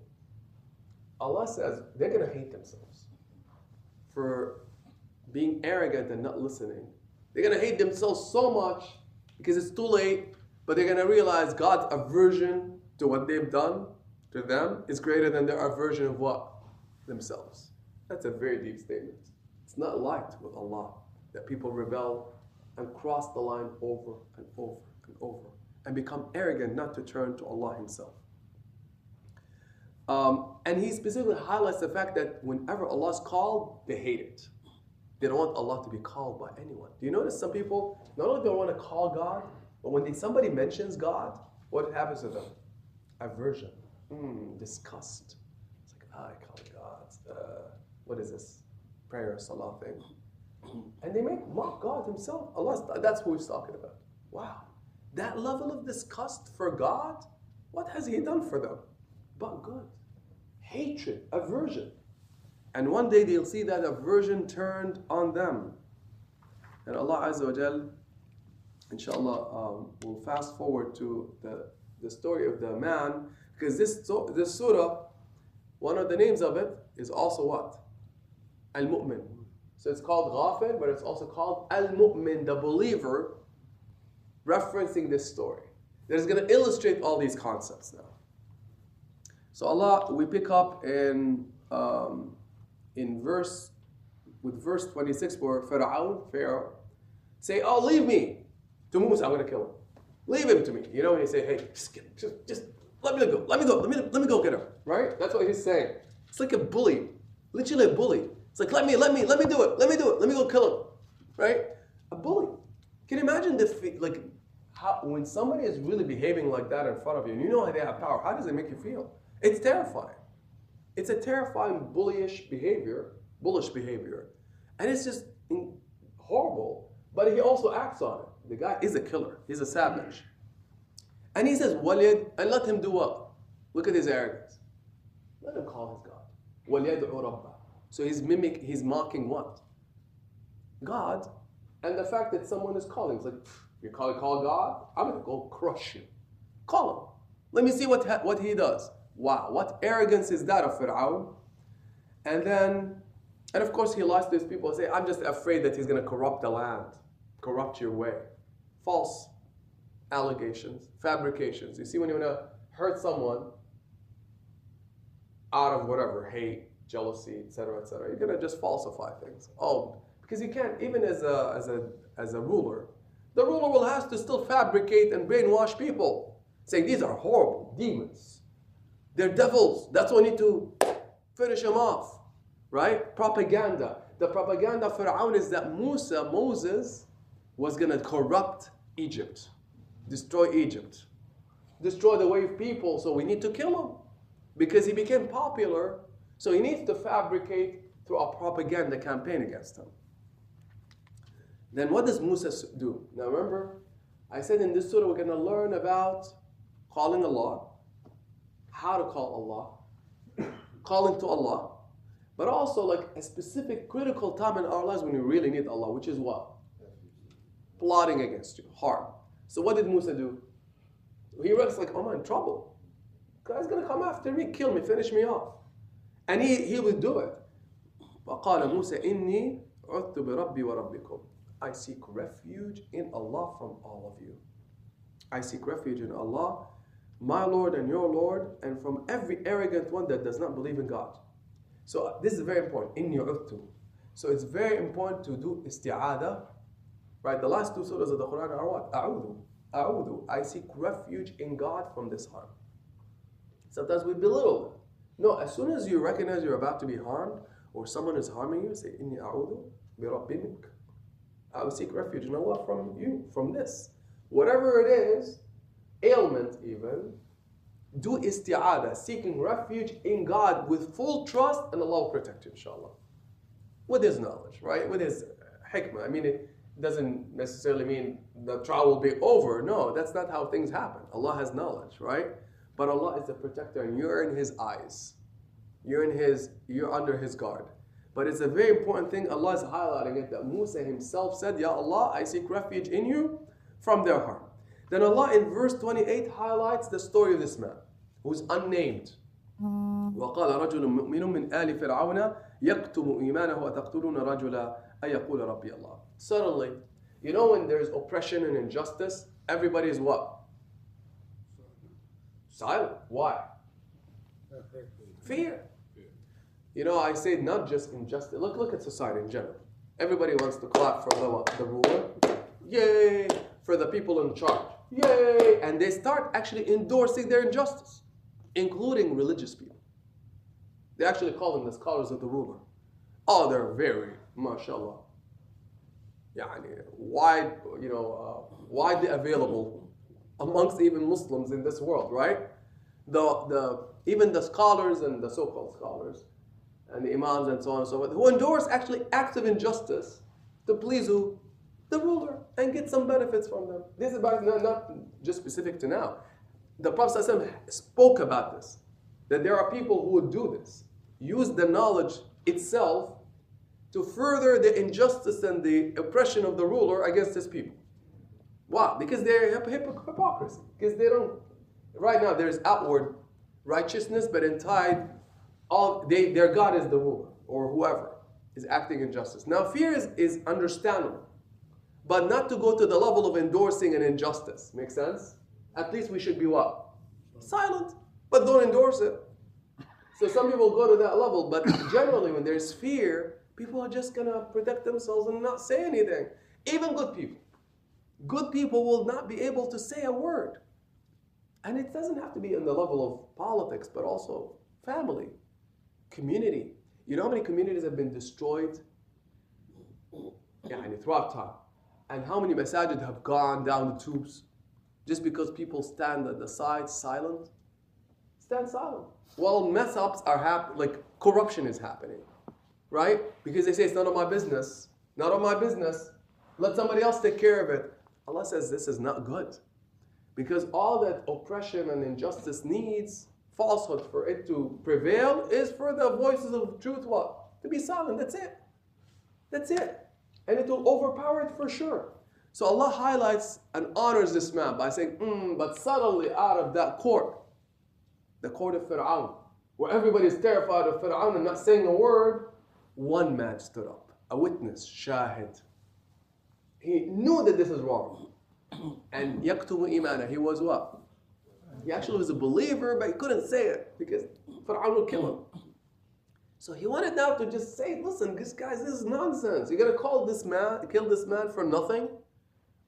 Allah says they're going to hate themselves for being arrogant and not listening. They're going to hate themselves so much because it's too late, but they're going to realize God's aversion to what they've done to them is greater than their aversion of what? Themselves. That's a very deep statement. It's not liked with Allah that people rebel and cross the line over and over and over and become arrogant not to turn to Allah Himself. Um, and he specifically highlights the fact that whenever Allah is called, they hate it. They don't want Allah to be called by anyone. Do you notice some people not only don't want to call God, but when they, somebody mentions God, what happens to them? aversion, mm, disgust. It's like, ah, I call God. Uh, what is this? Prayer, salah thing. And they make mock God Himself. Allah, that's who He's talking about. Wow. That level of disgust for God What has he done for them? But good. Hatred, aversion. And one day they'll see that aversion turned on them. And Allah Azza wa Jal, inshallah, um, will fast forward to the, the story of the man, because this, this surah, one of the names of it is also what? Al Mu'min. So it's called Ghafir, but it's also called Al Mu'min, the believer, referencing this story. That is going to illustrate all these concepts now. So Allah, we pick up in um, in verse with verse 26 where Pharaoh, Pharaoh, say, "Oh, leave me to Musa. I'm going to kill him. Leave him to me." You know, when you say, "Hey, just, just, just let me go. Let me go. Let me let me go get him." Right? That's what he's saying. It's like a bully, literally a bully. It's like, "Let me, let me, let me do it. Let me do it. Let me go kill him." Right? A bully. Can you imagine the like how, when somebody is really behaving like that in front of you, and you know how they have power? How does it make you feel? It's terrifying. It's a terrifying, bullish behavior, bullish behavior. And it's just horrible. But he also acts on it. The guy is a killer, he's a savage. And he says, Walid, and let him do what? Look at his arrogance. Let him call his God. So he's mimic, he's mocking what? God. And the fact that someone is calling, it's like, you call call God? I'm gonna go crush you. Call him. Let me see what, what he does. Wow, what arrogance is that of Fir'aun? And then, and of course, he lies to his people and say, I'm just afraid that he's going to corrupt the land, corrupt your way. False allegations, fabrications. You see, when you want to hurt someone out of whatever, hate, jealousy, etc., etc., you're going to just falsify things. Oh, because you can't, even as a, as a, as a ruler, the ruler will have to still fabricate and brainwash people, saying these are horrible demons they're devils. That's why we need to finish them off. Right? Propaganda. The propaganda of Fir'aun is that Musa, Moses, was going to corrupt Egypt, destroy Egypt, destroy the way of people. So we need to kill him because he became popular. So he needs to fabricate through a propaganda campaign against him. Then what does Musa do? Now remember, I said in this surah we're going to learn about calling Allah, how to call Allah, calling to Allah, but also like a specific critical time in our lives when we really need Allah, which is what? Plotting against you, harm. So what did Musa do? He was like, oh, I'm in trouble. God's gonna come after me, kill me, finish me off. And he, he would do it. فقال موسى إني عذت بربي وربكم I seek refuge in Allah from all of you. I seek refuge in Allah my Lord and your Lord, and from every arrogant one that does not believe in God. So uh, this is very important. In yu'uttu. So it's very important to do isti'ada. Right? The last two surahs of the Quran are what? A'udhu. A'udhu. I seek refuge in God from this harm. Sometimes we belittle it. No, as soon as you recognize you're about to be harmed or someone is harming you, say, Inni a'udhu bi rabbi mink. I will seek refuge in Allah from you, from this. Whatever it is, ailment even, do isti'ada, seeking refuge in God with full trust, and Allah will protect you, inshallah. With His knowledge, right? With His hikmah. I mean, it doesn't necessarily mean the trial will be over. No, that's not how things happen. Allah has knowledge, right? But Allah is the protector, and you're in His eyes. You're in His, you're under His guard. But it's a very important thing. Allah is highlighting it that Musa himself said, Ya Allah, I seek refuge in you from their harm. Then Allah in verse 28 highlights the story of this man who's unnamed. وقال رجل مؤمن من آل فرعون يكتم إيمانه وتقتلون رجلا أن يقول ربي الله. Suddenly, you know when there's oppression and injustice, everybody is what? Silent. Why? Fear. You know, I say not just injustice. Look, look at society in general. Everybody wants to clap for the, the ruler. Yay! For the people in charge. yay, and they start actually endorsing their injustice, including religious people. They actually call them the scholars of the rumor. Oh, they're very, mashallah, yani, wide, you know, uh, widely available amongst even Muslims in this world, right? The, the, even the scholars and the so-called scholars and the imams and so on and so forth, who endorse actually acts of injustice to please who? The ruler and get some benefits from them. This is not, not just specific to now. the Prophet spoke about this, that there are people who would do this, use the knowledge itself to further the injustice and the oppression of the ruler against his people. Why? Because they're hypocrisy. Because they don't. Right now, there's outward righteousness, but inside, all they, their God is the ruler or whoever is acting in justice. Now, fear is, is understandable, but not to go to the level of endorsing an injustice. Make sense? At least we should be what? Silent, but don't endorse it. So some people go to that level, but generally, when there's fear, people are just gonna protect themselves and not say anything. Even good people. Good people will not be able to say a word. And it doesn't have to be in the level of politics, but also family, community. You know how many communities have been destroyed? Yeah, and throughout time. And how many masajid have gone down the tubes just because people stand at the side silent? Stand silent. Well, mess ups are happening, like corruption is happening, right? Because they say it's none of my business. Not of my business. Let somebody else take care of it. Allah says this is not good. Because all that oppression and injustice needs, falsehood for it to prevail, is for the voices of truth what? To be silent. That's it. That's it. And it will overpower it for sure. So Allah highlights and honors this man by saying, mm, but suddenly out of that court, the court of Fir'aun, where everybody is terrified of Fir'aun and not saying a word, one man stood up, a witness, shahid. He knew that this is wrong. And yaktumu imana, he was what? He actually was a believer, but he couldn't say it because Fir'aun would kill him. So he wanted now to just say, listen, this guys, this is nonsense. You're gonna call this man, kill this man for nothing,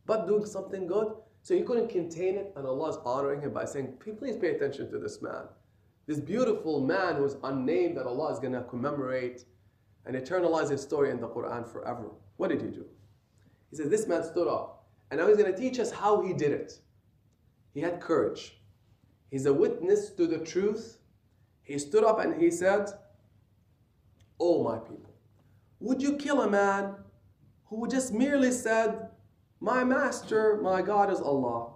but doing something good. So he couldn't contain it, and Allah is honoring him by saying, please pay attention to this man. This beautiful man who is unnamed that Allah is gonna commemorate and eternalize his story in the Quran forever. What did he do? He says, This man stood up. And now he's to teach us how he did it. He had courage. He's a witness to the truth. He stood up and he said, Oh, my people, would you kill a man who just merely said, My master, my God is Allah?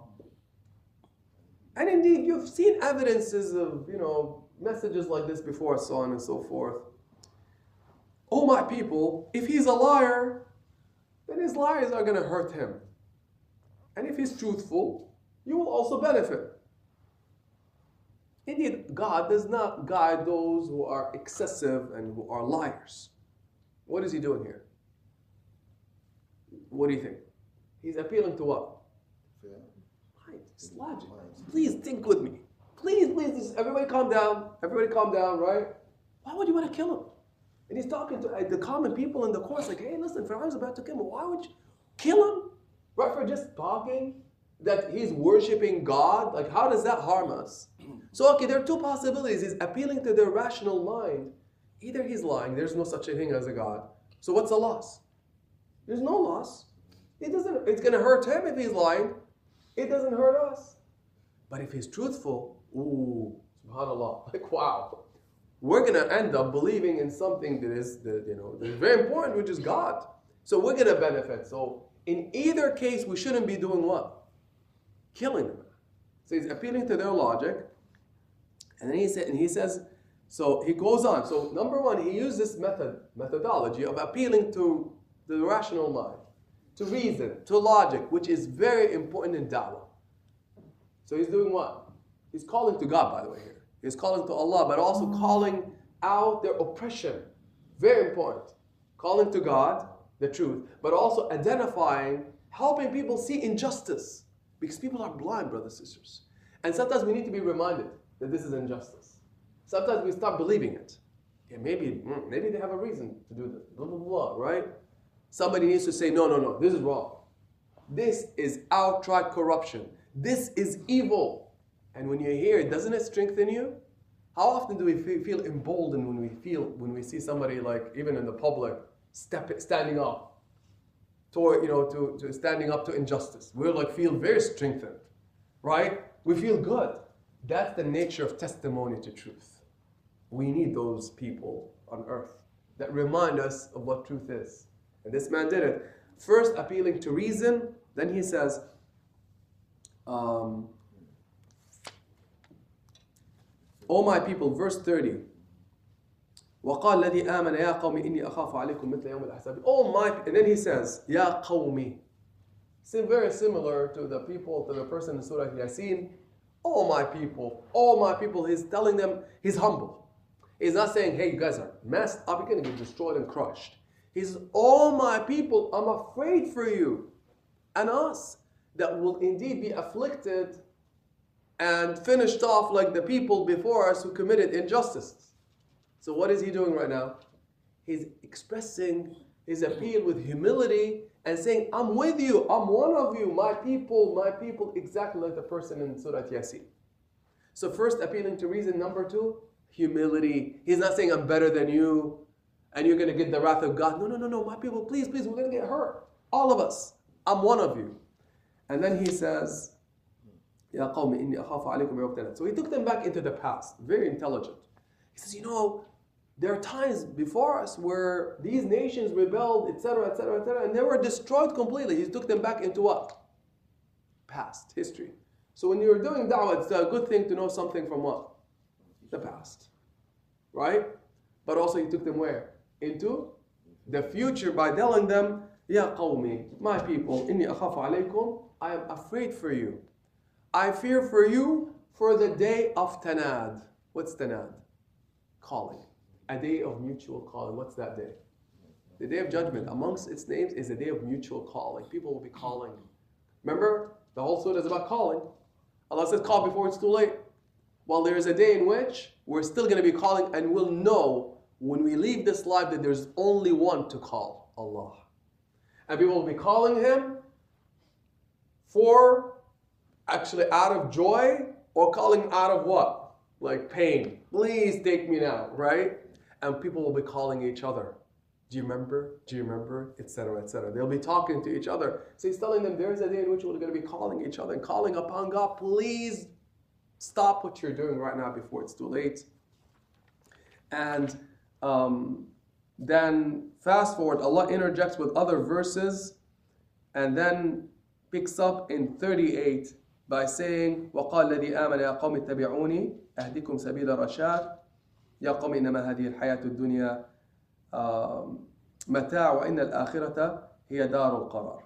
And indeed, you've seen evidences of, you know, messages like this before, so on and so forth. Oh, my people, if he's a liar, then his lies are going to hurt him. And if he's truthful, you will also benefit. Indeed, God does not guide those who are excessive and who are liars. What is he doing here? What do you think? He's appealing to what? Yeah. It's logic. Please think with me. Please, please, everybody calm down. Everybody calm down, right? Why would you want to kill him? And he's talking to uh, the common people in the course, like, hey, listen, Pharaoh's about to kill him. Why would you kill him? Right, for just talking that he's worshiping God? Like, how does that harm us? So, okay, there are two possibilities. He's appealing to their rational mind. Either he's lying, there's no such a thing as a God. So, what's the loss? There's no loss. It doesn't, it's going to hurt him if he's lying. It doesn't hurt us. But if he's truthful, ooh, subhanAllah, like wow we're going to end up believing in something that is, that, you know, that is very important, which is God. So we're going to benefit. So in either case, we shouldn't be doing what? Killing them. So he's appealing to their logic. And then he, said, and he says, so he goes on. So number one, he used this method, methodology of appealing to the rational mind, to reason, to logic, which is very important in da'wah. So he's doing what? He's calling to God, by the way, here. He's calling to Allah, but also calling out their oppression. Very important. Calling to God, the truth, but also identifying, helping people see injustice. Because people are blind, brothers and sisters. And sometimes we need to be reminded that this is injustice. Sometimes we stop believing it. Yeah, maybe, mm, maybe they have a reason to do this. Blah, blah, blah, right? Somebody needs to say, no, no, no, this is wrong. This is outright corruption. This is evil. And when you hear it, doesn't it strengthen you? How often do we feel emboldened when we feel when we see somebody like even in the public step standing up to you know to, to standing up to injustice? we like feel very strengthened, right? We feel good. That's the nature of testimony to truth. We need those people on earth that remind us of what truth is. And this man did it. First appealing to reason, then he says, um, O my people, verse 30. وقال الذي آمن يا قوم إني أخاف عليكم مثل يوم الأحزاب. Oh my, and then he says, يا قومي. Seem very similar to the people, to the person in Surah Yasin. Oh my people, all my people. He's telling them he's humble. He's not saying, hey, you guys are messed up, you're going to get destroyed and crushed. He says, oh my people, I'm afraid for you and us that will indeed be afflicted and finished off like the people before us who committed injustices. So, what is he doing right now? He's expressing his appeal with humility and saying, I'm with you, I'm one of you, my people, my people, exactly like the person in Surah Yasin. So, first, appealing to reason. Number two, humility. He's not saying, I'm better than you and you're going to get the wrath of God. No, no, no, no, my people, please, please, we're going to get hurt. All of us. I'm one of you. And then he says, Ya qawmi inni akhafu alaykum So he took them back into the past. Very intelligent. He says, you know, there are times before us where these nations rebelled, etc., etc., etc., and they were destroyed completely. He took them back into what? Past, history. So when you're doing da'wah, it's a good thing to know something from what? The past. Right? But also he took them where? Into the future by telling them, Ya qawmi, my people, inni akhafu alaykum, I am afraid for you. I fear for you for the day of Tanad. What's Tanad? Calling a day of mutual calling. What's that day? The day of judgment. Amongst its names is a day of mutual calling. People will be calling. Remember, the whole surah is about calling. Allah says, call before it's too late. Well, there is a day in which we're still going to be calling and we'll know when we leave this life that there's only one to call Allah. And people will be calling Him for actually out of joy or calling out of what? Like pain. Please take me now, right? and people will be calling each other. Do you remember? Do you remember? Etc. Etc. They'll be talking to each other. So he's telling them there's a day in which we're going to be calling each other and calling upon God. Please stop what you're doing right now before it's too late. And um, then fast forward, Allah interjects with other verses and then picks up in 38 by saying, وَقَالَ الَّذِي آمَنَ يَا قَوْمِ اتَّبِعُونِي أَهْدِكُمْ سَبِيلَ رَشَادٍ يا قوم إنما هذه الحياة الدنيا متاع وإن الآخرة هي دار القرار.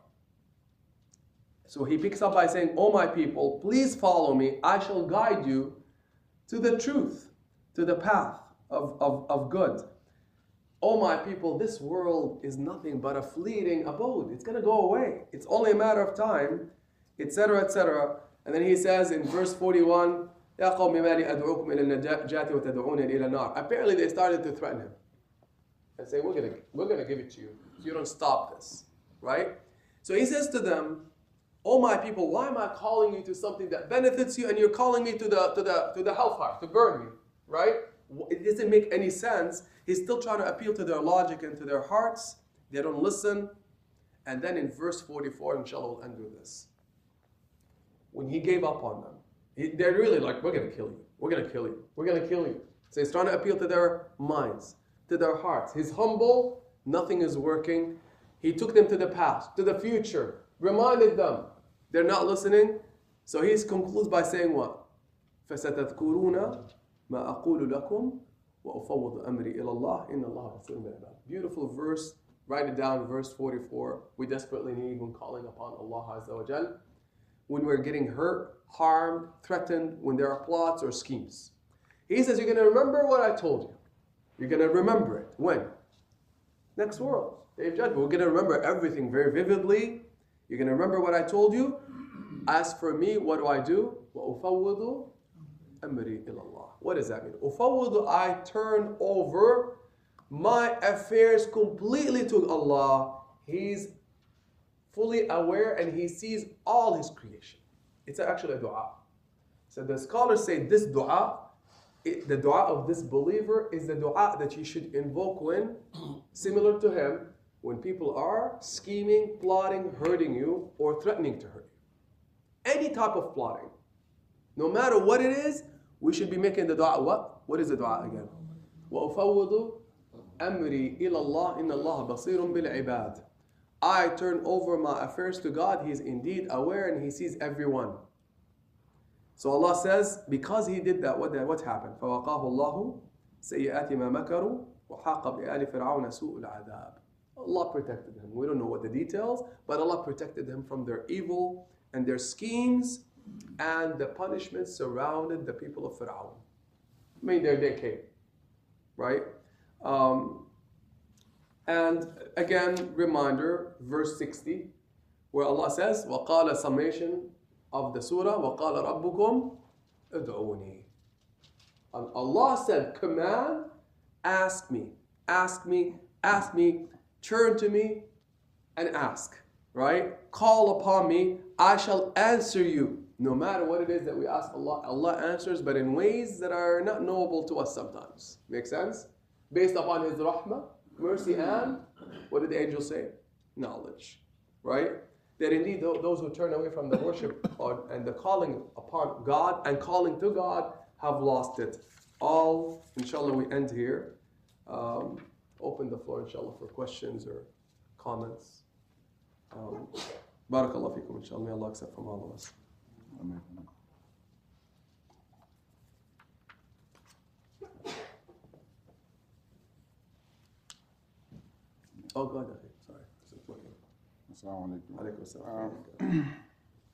So he picks up by saying, Oh my people, please follow me. I shall guide you to the truth, to the path of, of, of good. Oh my people, this world is nothing but a fleeting abode. It's going to go away. It's only a matter of time, etc., etc. And then he says in verse 41, يا قوم ما لي أدعوكم إلى النجاة وتدعونني إلى النار. Apparently they started to threaten him and say, we're going we're gonna give it to you if you don't stop this. Right? So he says to them, Oh my people, why am I calling you to something that benefits you and you're calling me to the, to the, to the hellfire, to burn me? Right? It doesn't make any sense. He's still trying to appeal to their logic and to their hearts. They don't listen. And then in verse 44, inshallah, we'll end with this. When he gave up on them, they're really like, we're going to kill you. We're going to kill you. We're going to kill you. So he's trying to appeal to their minds, to their hearts. He's humble. Nothing is working. He took them to the past, to the future, reminded them. They're not listening. So he concludes by saying what? فستذكرون ما أقول لكم وأفوض أمري إلى الله إن الله بصير بالعباد. Beautiful verse. Write it down, verse 44. We desperately need when calling upon Allah Azza wa Jal when we're getting hurt, harmed, threatened, when there are plots or schemes. He says, You're going to remember what I told you. You're going to remember it. When? Next world. Day of judgment. We're going to remember everything very vividly. You're going to remember what I told you. As for me, what do I do? What does that mean? I turn over my affairs completely to Allah. He's fully aware and he sees all his creation. It's actually a dua. So the scholars say this dua, it, the dua of this believer is the dua that you should invoke when, similar to him, when people are scheming, plotting, hurting you, or threatening to hurt you. Any type of plotting, no matter what it is, we should be making the dua. What? What is the dua again? وَأُفَوِّضُ أَمْرِي إِلَى اللَّهِ إِنَّ اللَّهَ بَصِيرٌ بِالْعِبَادِ I turn over my affairs to God, He is indeed aware and He sees everyone. So Allah says, because he did that, what, what happened? فَوَقَاهُ اللَّهُ سَيِّئَاتِ مَا مَكَرُوا وَحَاقَ بِآلِ فِرْعَوْنَ سُوءُ الْعَذَابِ Allah protected him. We don't know what the details, but Allah protected him from their evil and their schemes, and the punishment surrounded the people of Fir'aun. I mean, their day came, right? Um, and again, reminder, verse 60, where Allah says, وَقَالَ summation of the surah, وَقَالَ رَبُّكُمْ ادْعُونِي And Allah said, command, ask me, ask me, ask me, turn to me and ask, right? Call upon me, I shall answer you. No matter what it is that we ask Allah, Allah answers, but in ways that are not knowable to us sometimes. Make sense? Based upon His rahmah, mercy, and what did the angel say? Knowledge, right? That indeed those who turn away from the worship and the calling upon God and calling to God have lost it. All, inshallah, we end here. Um, open the floor, inshallah, for questions or comments. Um, Barakallah fikum, inshallah. May Allah accept from all of us. Amen. Oh, go ahead. Sorry. Assalamu alaikum. Um,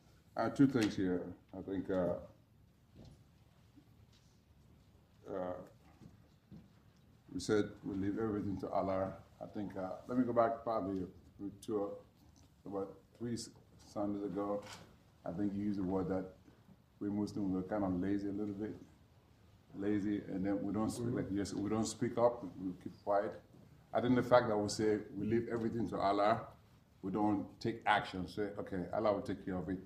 I have two things here. I think uh, uh, we said we leave everything to Allah. I think, uh, let me go back probably to about three Sundays ago. I think you used the word that we Muslims were kind of lazy a little bit, lazy, and then we don't speak, mm-hmm. like yes, we don't speak up, we keep quiet. I think the fact that we say we leave everything to Allah, we don't take action. Say, okay, Allah will take care of it.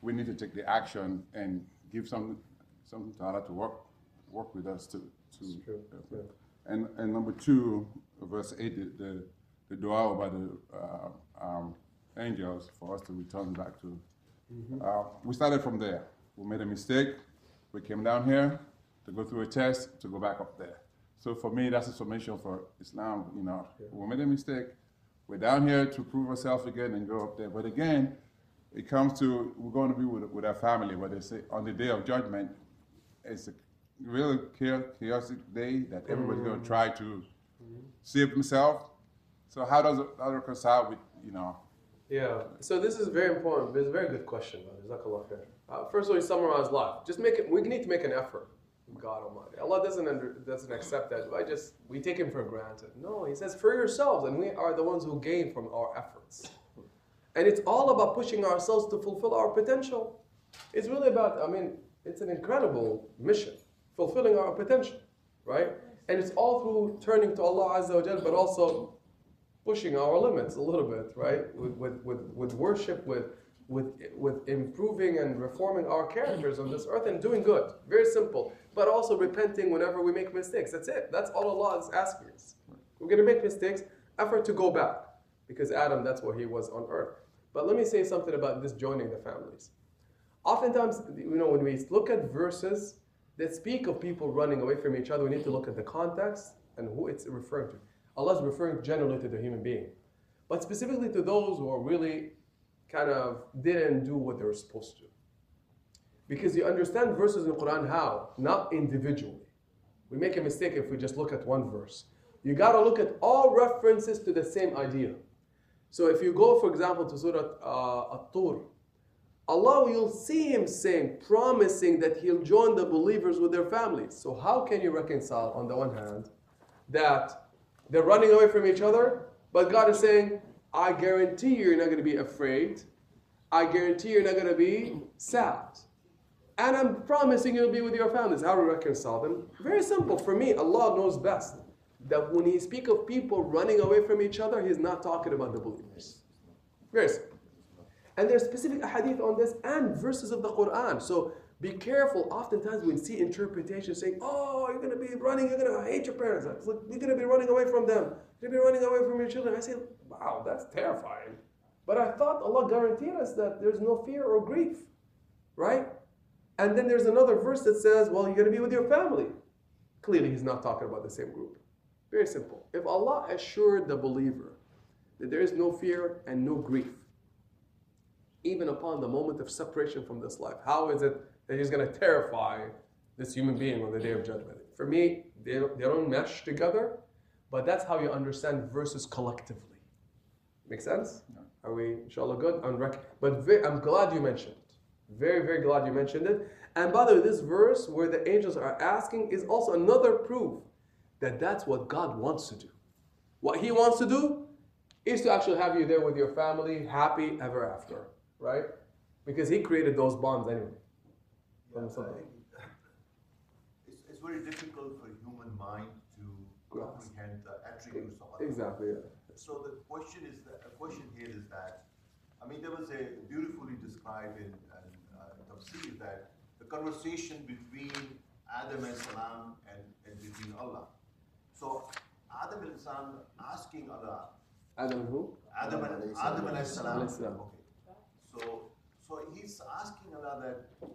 We need to take the action and give some something to Allah to work work with us to to. Uh, and and number two, verse eight, the the, the dua about the uh, um, angels for us to return back to Mm-hmm. Uh, we started from there. We made a mistake. We came down here to go through a test to go back up there. So for me, that's a summation for Islam. You know, yeah. we made a mistake. We're down here to prove ourselves again and go up there. But again, it comes to we're going to be with, with our family. But they say on the day of judgment, it's a really chaotic day that everybody's going to try to mm-hmm. save himself. So how does that reconcile with you know yeah. So this is very important. It's a very good question. Uh, first of all, you summarize life. Just make it. We need to make an effort. God Almighty. Allah doesn't under, doesn't accept that. I just we take Him for granted. No, He says for yourselves, and we are the ones who gain from our efforts. And it's all about pushing ourselves to fulfill our potential. It's really about. I mean, it's an incredible mission, fulfilling our potential, right? And it's all through turning to Allah Azza wa but also pushing our limits a little bit, right? With, with, with, with worship, with, with, with improving and reforming our characters on this earth and doing good. Very simple. But also repenting whenever we make mistakes. That's it. That's all Allah is asking us. We're going to make mistakes, effort to go back. Because Adam, that's where he was on earth. But let me say something about this joining the families. Oftentimes, you know, when we look at verses that speak of people running away from each other, we need to look at the context and who it's referring to. Allah is referring generally to the human being, but specifically to those who are really kind of didn't do what they were supposed to. Because you understand verses in Quran how? Not individually. We make a mistake if we just look at one verse. You got to look at all references to the same idea. So if you go, for example, to Surah uh, At-Tur, Allah, you'll see Him saying, promising that He'll join the believers with their families. So how can you reconcile, on the one hand, that they're running away from each other, but God is saying, I guarantee you, you're not going to be afraid. I guarantee you're not going to be sad. And I'm promising you'll be with your families. How to reconcile them? Very simple. For me, Allah knows best that when He speaks of people running away from each other, He's not talking about the believers. Very simple. And there's specific hadith on this and verses of the Quran. So be careful. Oftentimes we see interpretation saying, oh, you're going to be running, you're going to hate your parents. You're going to be running away from them. You're going to be running away from your children. I say, wow, that's terrifying. But I thought Allah guaranteed us that there's no fear or grief, right? And then there's another verse that says, well, you're going to be with your family. Clearly, he's not talking about the same group. Very simple. If Allah assured the believer that there is no fear and no grief, even upon the moment of separation from this life. How is it that he's going to terrify this human being on the day of judgment? For me, they, they don't mesh together, but that's how you understand verses collectively. Make sense? Are we, inshallah, good? On rec- but ve- I'm glad you mentioned it. Very, very glad you mentioned it. And by the way, this verse where the angels are asking is also another proof that that's what God wants to do. What He wants to do is to actually have you there with your family, happy ever after, right? Because He created those bonds anyway. Yeah, it's, it's very difficult for human mind to comprehend the attributes of Allah. Exactly. Yeah. So the question is that, the question here is that, I mean, there was a beautifully described in, in uh, Tafsir that the conversation between Adam and salam and, and between Allah. So Adam and salam asking Allah, Adam who? Adam and Adam and salam. Salam. Okay. So so he's asking Allah that,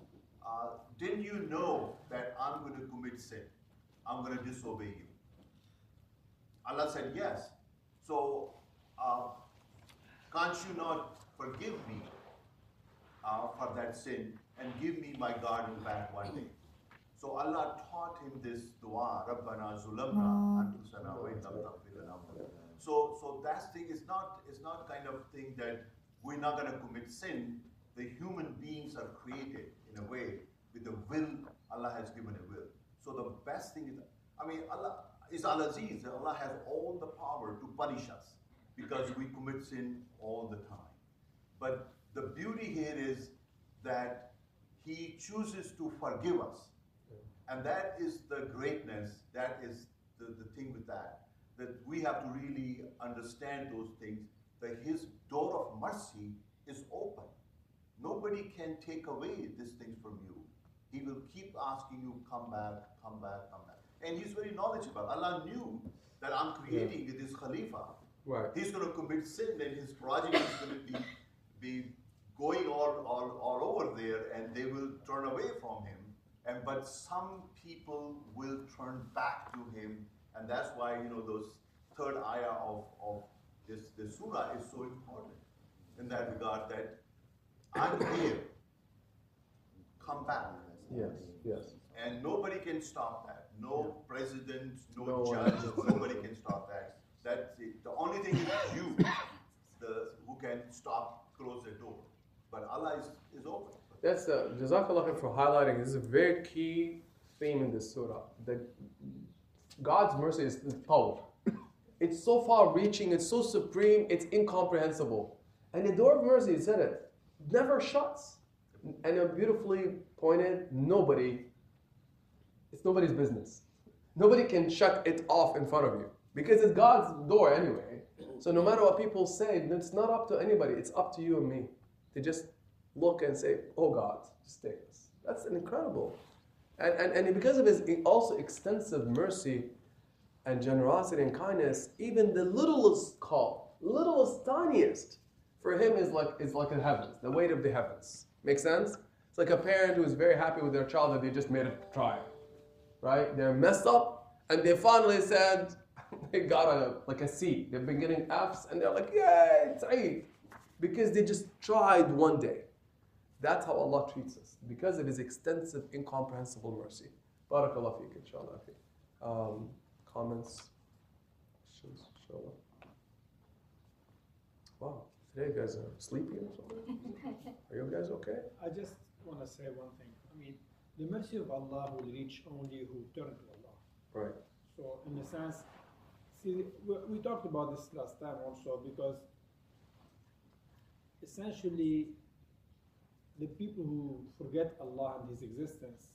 uh, didn't you know that I'm going to commit sin? I'm going to disobey you. Allah said yes. So uh, can't you not forgive me uh, for that sin and give me my garden back one day? So Allah taught him this dua, Rabbana zulamna anfusana wa in lam taghfir lana wa tarhamna." So so that thing is not is not kind of thing that we're not going to commit sin. The human beings are created in a way with the will. Allah has given a will. So the best thing is, I mean, Allah is Al Aziz. Allah has all the power to punish us because we commit sin all the time. But the beauty here is that He chooses to forgive us. And that is the greatness, that is the, the thing with that. That we have to really understand those things, that His door of mercy is open. Nobody can take away these things from you. He will keep asking you, come back, come back, come back. And He's very knowledgeable. Allah knew that I'm creating this Khalifa. Right. He's going to commit sin, and his progeny is going to be, be going all, all, all over there, and they will turn away from him. And but some people will turn back to him, and that's why you know those third ayah of, of this, this surah is so important in that regard that I'm here. Come back. Yes. Yes. And nobody can stop that. No president, no, No judge, nobody can stop that. That's it. The only thing is you, the who can stop, close the door. But Allah is, is open. That's the Jazakallah for highlighting. This is a very key theme in this surah. That God's mercy is the power. It's so far reaching, it's so supreme, it's incomprehensible. And the door of mercy, he said it, never shuts. And a beautifully pointed, nobody, it's nobody's business. Nobody can shut it off in front of you. Because it's God's door anyway. So no matter what people say, it's not up to anybody, it's up to you and me to just look and say, Oh God, just take this. That's an incredible. And, and, and because of his also extensive mercy and generosity and kindness, even the littlest call, littlest, tiniest, for him is like is like the heavens, the weight of the heavens. Make sense? It's like a parent who is very happy with their child that they just made it try. Right? They're messed up and they finally said they got a like a C. They've been getting F's and they're like, Yay, it's Eid. Because they just tried one day. That's how Allah treats us because of His extensive, incomprehensible mercy. Barakallah feek, inshallah. Um, comments, questions, inshallah. Wow, today you guys are sleepy or something? Are you guys okay? I just want to say one thing. I mean, the mercy of Allah will reach only who turn to Allah. Right. So, in a sense, see, we, we talked about this last time also because essentially the people who forget Allah and His existence,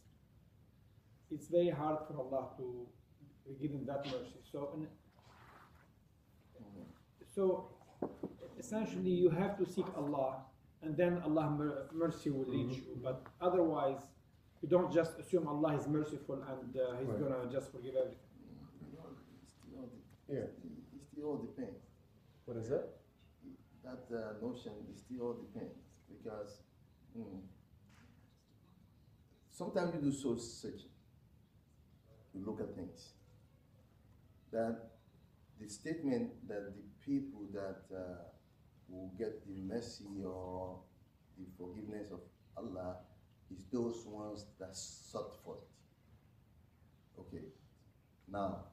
it's very hard for Allah to give them that mercy. So, in, so essentially, you have to seek Allah, and then Allah mer- mercy will reach you. Mm-hmm. But otherwise, you don't just assume Allah is merciful and uh, He's Right. gonna just forgive everything. Yeah. It still all depends. What is that? That uh, notion it still all depends because mm, sometimes you do soul searching. You look at things. That the statement that the people that uh, will get the mercy or the forgiveness of Allah is those ones that sought for it. Okay. Now,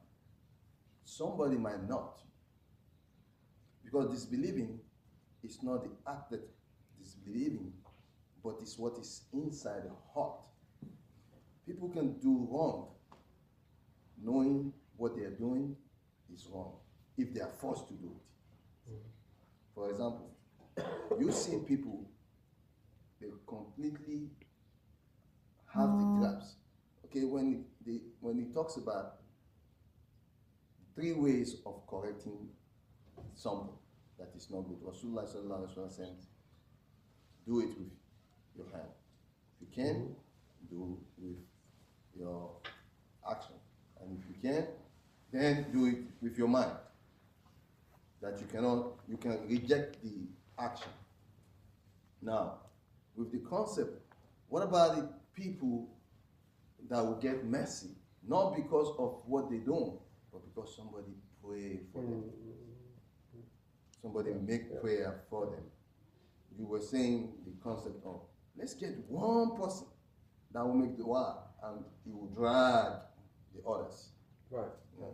somebody might not. Because disbelieving is not the act that disbelieving, but it's what is inside the heart. People can do wrong knowing what they are doing is wrong if they are forced to do it. Mm-hmm. For example, you see people, they completely have the oh. grasp. Okay, when the when he talks about three ways of correcting something that is not good, Rasulullah sallallahu alaihi wasallam said, do it with your hand. If you can, do with your action. And if you can, then do it with your mind. That you cannot, you can reject the action. Now, with the concept, what about the people that will get mercy? Not because of what they do, but because somebody pray for them. Somebody make prayer for them. You were saying the concept of let's get one person that will make the dua and he will drag the others. Right. Yeah.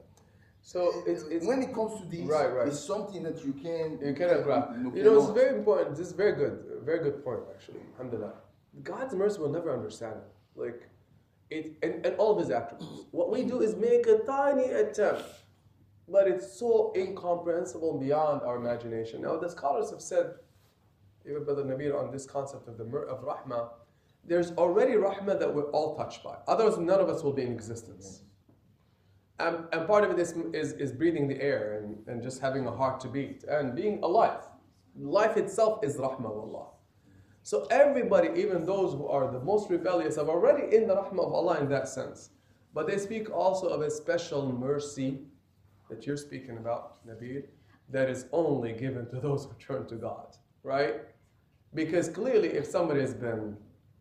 So it's, it's when it comes to this, Right, right. it's something that you can You cannot grab. You You know, it's very important. This is very good. Very good point, actually. Alhamdulillah. God's mercy will never understand it. Like, it and, and all of his attributes. What we do is make a tiny attempt, but it's so incomprehensible beyond our imagination. Now, the scholars have said, even Brother Nabil, on this concept of the of rahmah, there's already rahmah that we're all touched by. Otherwise, none of us will be in existence. And, and part of it is, is, breathing the air and, and just having a heart to beat and being alive. Life itself is rahmah Allah. So everybody, even those who are the most rebellious, are already in the rahmah of Allah in that sense. But they speak also of a special mercy that you're speaking about, Nabil, that is only given to those who turn to God, right? Because clearly, if somebody has been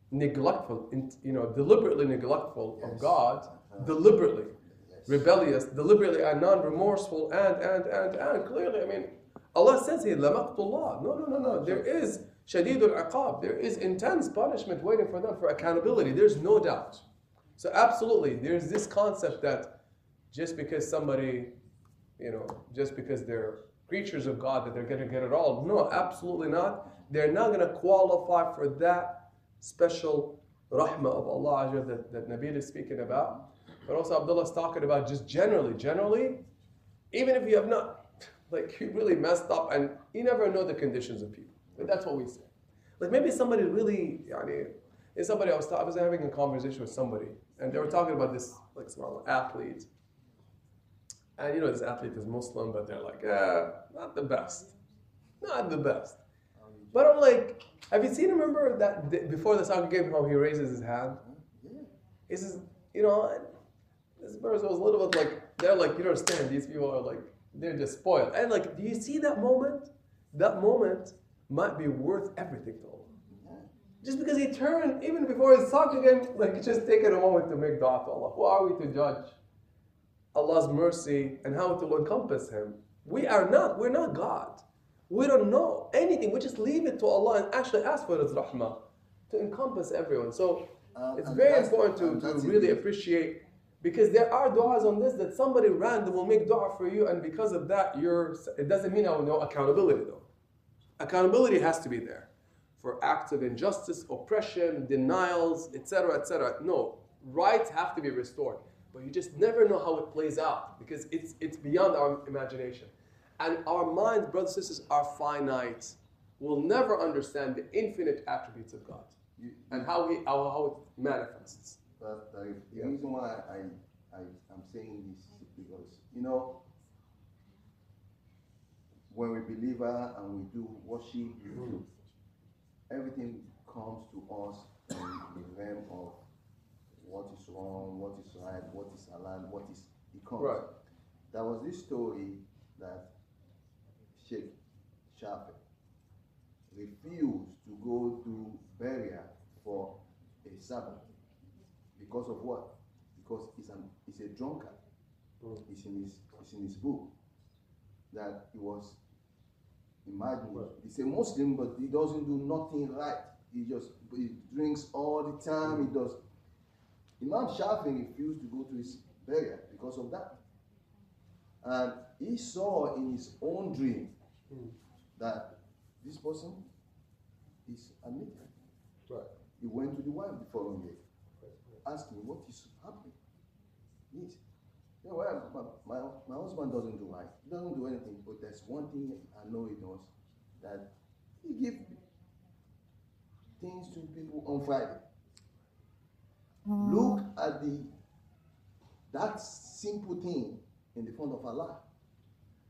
neglectful, you know, deliberately neglectful of Yes. God, uh-huh. deliberately, Yes. rebellious, deliberately and non-remorseful, and and and and clearly, I mean, Allah says here, "Lamaqtullah." No, no, no, no. There is shadidul aqab. There is intense punishment waiting for them for accountability. There's no doubt. So absolutely, there's this concept that just because somebody, you know, just because they're creatures of God, that they're going to get it all. No, absolutely not. They're not going to qualify for that special rahmah of Allah that, that Nabil is speaking about. But also Abdullah is talking about just generally, generally, even if you have not, like you really messed up and you never know the conditions of people. But that's what we say. Like maybe somebody really, yani, is somebody I was, ta- I was having a conversation with somebody and they were talking about this like small athlete. And you know this athlete is Muslim, but they're like, yeah, not the best. Not the best. But I'm like, have you seen, remember that d- before the soccer game, how he raises his hand? Yeah. He says, you know, this person was a little bit like, they're like, you don't understand, these people are like, they're just spoiled. And like, do you see that moment? That moment might be worth everything to Allah. Just because he turned, even before his soccer game, like, just taking a moment to make dua to Allah. Who are we to judge Allah's mercy and how it will encompass him? We are not, we're not God. We don't know anything. We just leave it to Allah and actually ask for His rahmah to encompass everyone. So Um, it's very important to, to really appreciate because there are du'as on this that somebody random will make dua for you, and because of that, you're. It doesn't mean I will know accountability though. Accountability has to be there for acts of injustice, oppression, denials, etc., etc. No, rights have to be restored, but you just never know how it plays out because it's it's beyond our imagination, and our minds, brothers and sisters, are finite. We'll never understand the infinite attributes of God You, and how he how, how it manifests. But uh, the Yeah. reason why I, I am saying this is because you know when we believe uh, and we do worship, everything comes to us in the realm of what is wrong, what is right, what is allowed, what is it comes. Right. There was this story that Sheikh Shafi refused to go to burial for a Sabbath. Because of what? Because he's an he's a drunkard. Mm. It's in his it's in his book that he was imagine Right. he's a Muslim but he doesn't do nothing right. he just he drinks all the time. He does. Imam Shafi refused to go to his burial because of that. And he saw in his own dream hmm. that this person is admitted. Right. He went to the wife the following day, asking what is happening. Yes. You know, well, my, my, my husband doesn't do right. He doesn't do anything, but there's one thing I know he does that he gives things to people on Friday. Look at the that simple thing in the front of Allah.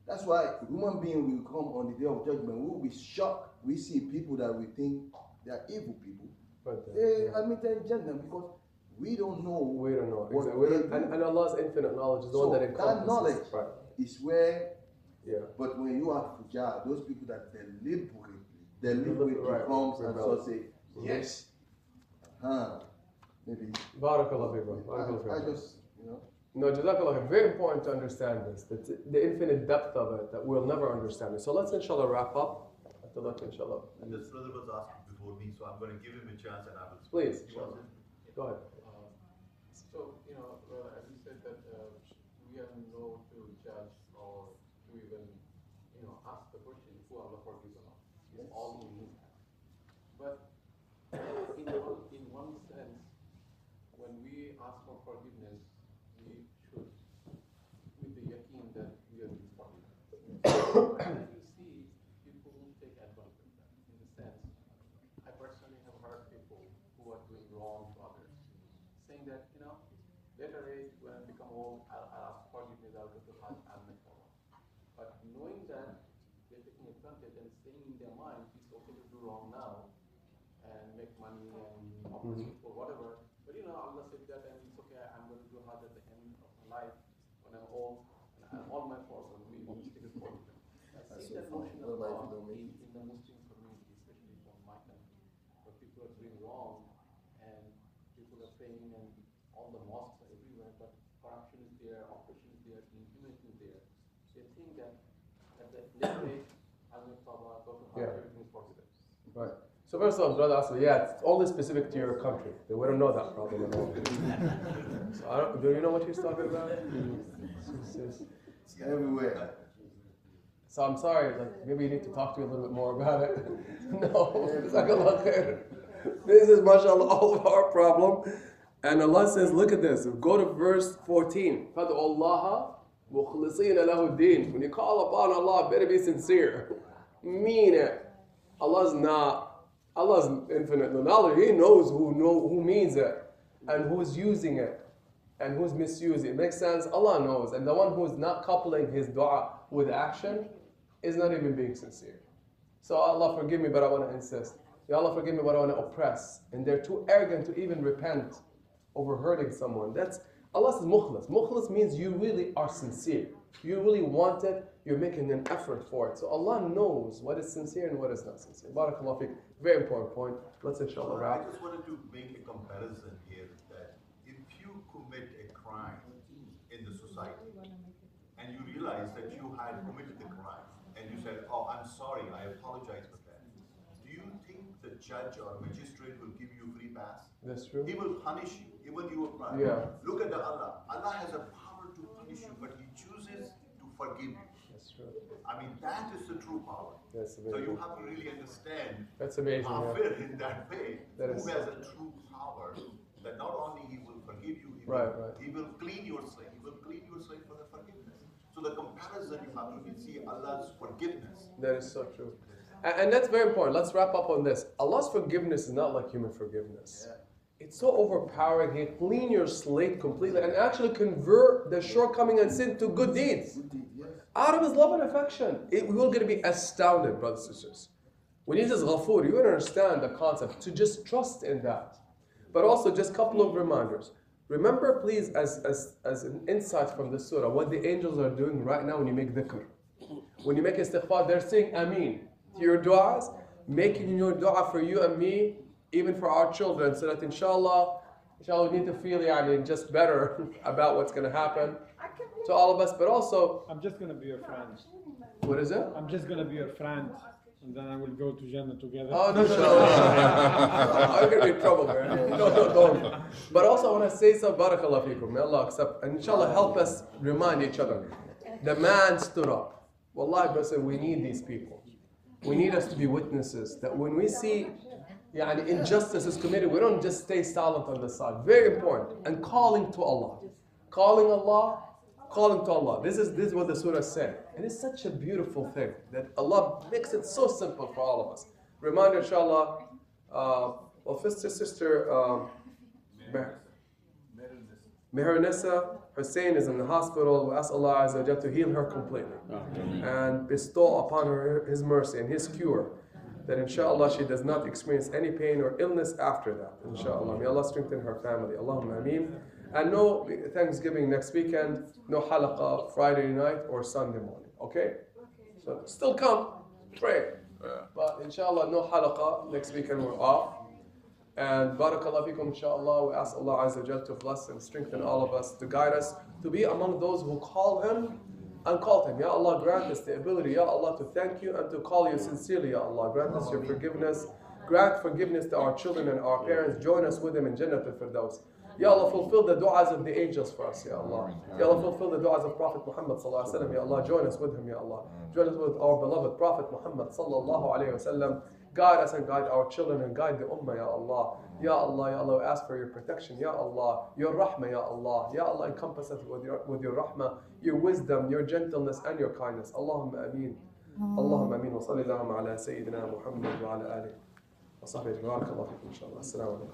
That's why human being will come on the day of judgment. We will be shocked. We see people that we think they are evil people. But, uh, They yeah. admitted Jannah because we don't know We don't know. what Exactly. We they don't, and, and Allah's infinite knowledge is the one So that that encompasses. knowledge Right. is where Yeah. But when you are fujar, those people that deliberately, deliberately Right, comes and so say, mm-hmm. yes, huh, maybe. Barakallah fi, bro. Barakallah I, I just, you know, No, Jazakallah. khair. Very important to understand this. That the infinite depth of it that we'll never understand it. So let's inshallah wrap up. After that, inshallah. And this brother was asking before me, so I'm going to give him a chance and I will. Please. He? Go ahead. Uh, So, you know, uh, as you said that uh, we are no to judge or to even, you know, ask the question who Allah forgives or not. It's all in Him. But in one, in one sense, when we ask for forgiveness, we should, with the yakin that we are being forgiven. and you see, people will take advantage of that. In the sense, I personally have heard people who are doing wrong to others saying that, you know, later age, when I become old, I'll, I'll ask forgiveness, I'll go to Hajj, I'll make tawbah. But knowing that they're taking advantage and saying in their mind, it's okay to do wrong now and make money and offer people, whatever. But you know, Allah said that and it's okay, I'm going to do hard at the end of my life when I'm old and I'm all my faults will be taken forgiven. I That's see that notion of about God in, in the Muslim community, especially from my country, where people are doing wrong and people are praying and all the mosques are everywhere, but corruption is there, oppression is there, inhumanity is there. They think that at the later age, I'll make tawbah, go to Hajj, Yeah. everything is forgiven. Right. So first of all, brother asked me, yeah, it's only specific to your country. We don't know that problem at all. so I don't, do you know what he's talking about? It's everywhere. So I'm sorry, like maybe you need to talk to me a little bit more about it. no, this is mashallah all of our problem. And Allah says, look at this. Go to verse 14. When you call upon Allah, better be sincere. Mean it. Allah's not Allah's infinite knowledge. He knows who know who means it and who's using it and who's misusing it. Makes sense? Allah knows. And the one who's not coupling his dua with action is not even being sincere. So Allah forgive me, but I want to insist. Ya Allah forgive me, but I want to oppress. And they're too arrogant to even repent over hurting someone. That's Allah says mukhlas. Mukhlas means you really are sincere. You really want it. You're making an effort for it. So Allah knows what is sincere and what is not sincere. Barakallah feek. Very important point. Let's inshallah I just wanted to make a comparison here that if you commit a crime in the society and you realize that you had committed the crime and you said, Oh, I'm sorry, I apologize for that, do you think the judge or magistrate will give you a free pass? That's true. He will punish you, even your crime. Yeah. Look at the Allah. Allah has a power to punish you, but He chooses to forgive you. That's true. I mean, that is the true power. That's So you have to really understand That's amazing. yeah. Ghafir in that way, That who is- has a true power, that not only he will forgive you, he, Right, will, right. he will clean your slate, he will clean your slate for the forgiveness. So the comparison you have to see Allah's forgiveness. That is so true. And, and that's very important. Let's wrap up on this. Allah's forgiveness is not like human forgiveness. It's so overpowering. He clean your slate completely and actually convert the shortcoming and sin to good deeds. Good deed, yes. Out of his love and affection. It, we're going to be astounded, brothers and sisters. When he says ghafoor, you understand the concept to just trust in that. But also, just a couple of reminders. Remember, please, as, as, as an insight from the surah, what the angels are doing right now when you make dhikr. When you make istighfar, they're saying ameen to your du'as, making your du'a for you and me, even for our children, so that inshallah, inshallah, we need to feel yani, just better about what's going to happen to all of us. But also, I'm just gonna be your friend. what is it? I'm just gonna be your friend. and then I will go to Jannah together. Oh, no, inshallah. I'm going to be in trouble, man. No, no, don't. But also, I want to say some barakallah fikum. May Allah accept. And inshallah, help us remind each other. The man stood up. Wallahi, brother, we need these people. We need us to be witnesses that when we see yani, injustice is committed, we don't just stay silent on the side. Very important. And calling to Allah. Calling Allah, calling to Allah. This is, this is what the surah said. And it's such a beautiful thing that Allah makes it so simple for all of us. Reminder, inshallah, uh, well, sister, sister, um, Meher Hussein is in the hospital. We ask Allah Azza to heal her completely and bestow upon her His mercy and His cure. That inshallah she does not experience any pain or illness after that. Inshallah. May Allah strengthen her family. Allahumma ameen. And no Thanksgiving next weekend, no halaqah Friday night or Sunday morning. Okay? So still come, pray. But inshallah, no halaqah. Next weekend we're off. And barakallah fikum, inshallah, we ask Allah Azza to bless and strengthen all of us, to guide us, to be among those who call Him and call Him. Ya Allah, grant us the ability, Ya Allah, to thank you and to call you sincerely, Ya Allah. Grant us your forgiveness. Grant forgiveness to our children and our parents. Join us with them in Jannat al-Firdaus. Ya Allah, fulfill the du'as of the angels for us, Ya Allah. Ya Allah, fulfill the du'as of Prophet Muhammad sallallahu alaihi wasallam, Ya Allah. Join us with him, Ya Allah. Join us with our beloved Prophet Muhammad sallallahu alaihi wasallam. Guide us and guide our children and guide the ummah, Ya Allah. Ya Allah, Ya Allah, we ask for your protection, Ya Allah. Your rahmah, Ya Allah. Ya Allah, encompass us with your, with your rahmah, your wisdom, your gentleness, and your kindness. Allahumma ameen. Allahumma ameen. Wa salli Allahumma ala Sayyidina Muhammad wa ala alihi. وصحبه بارك الله فيكم ان شاء الله السلام عليكم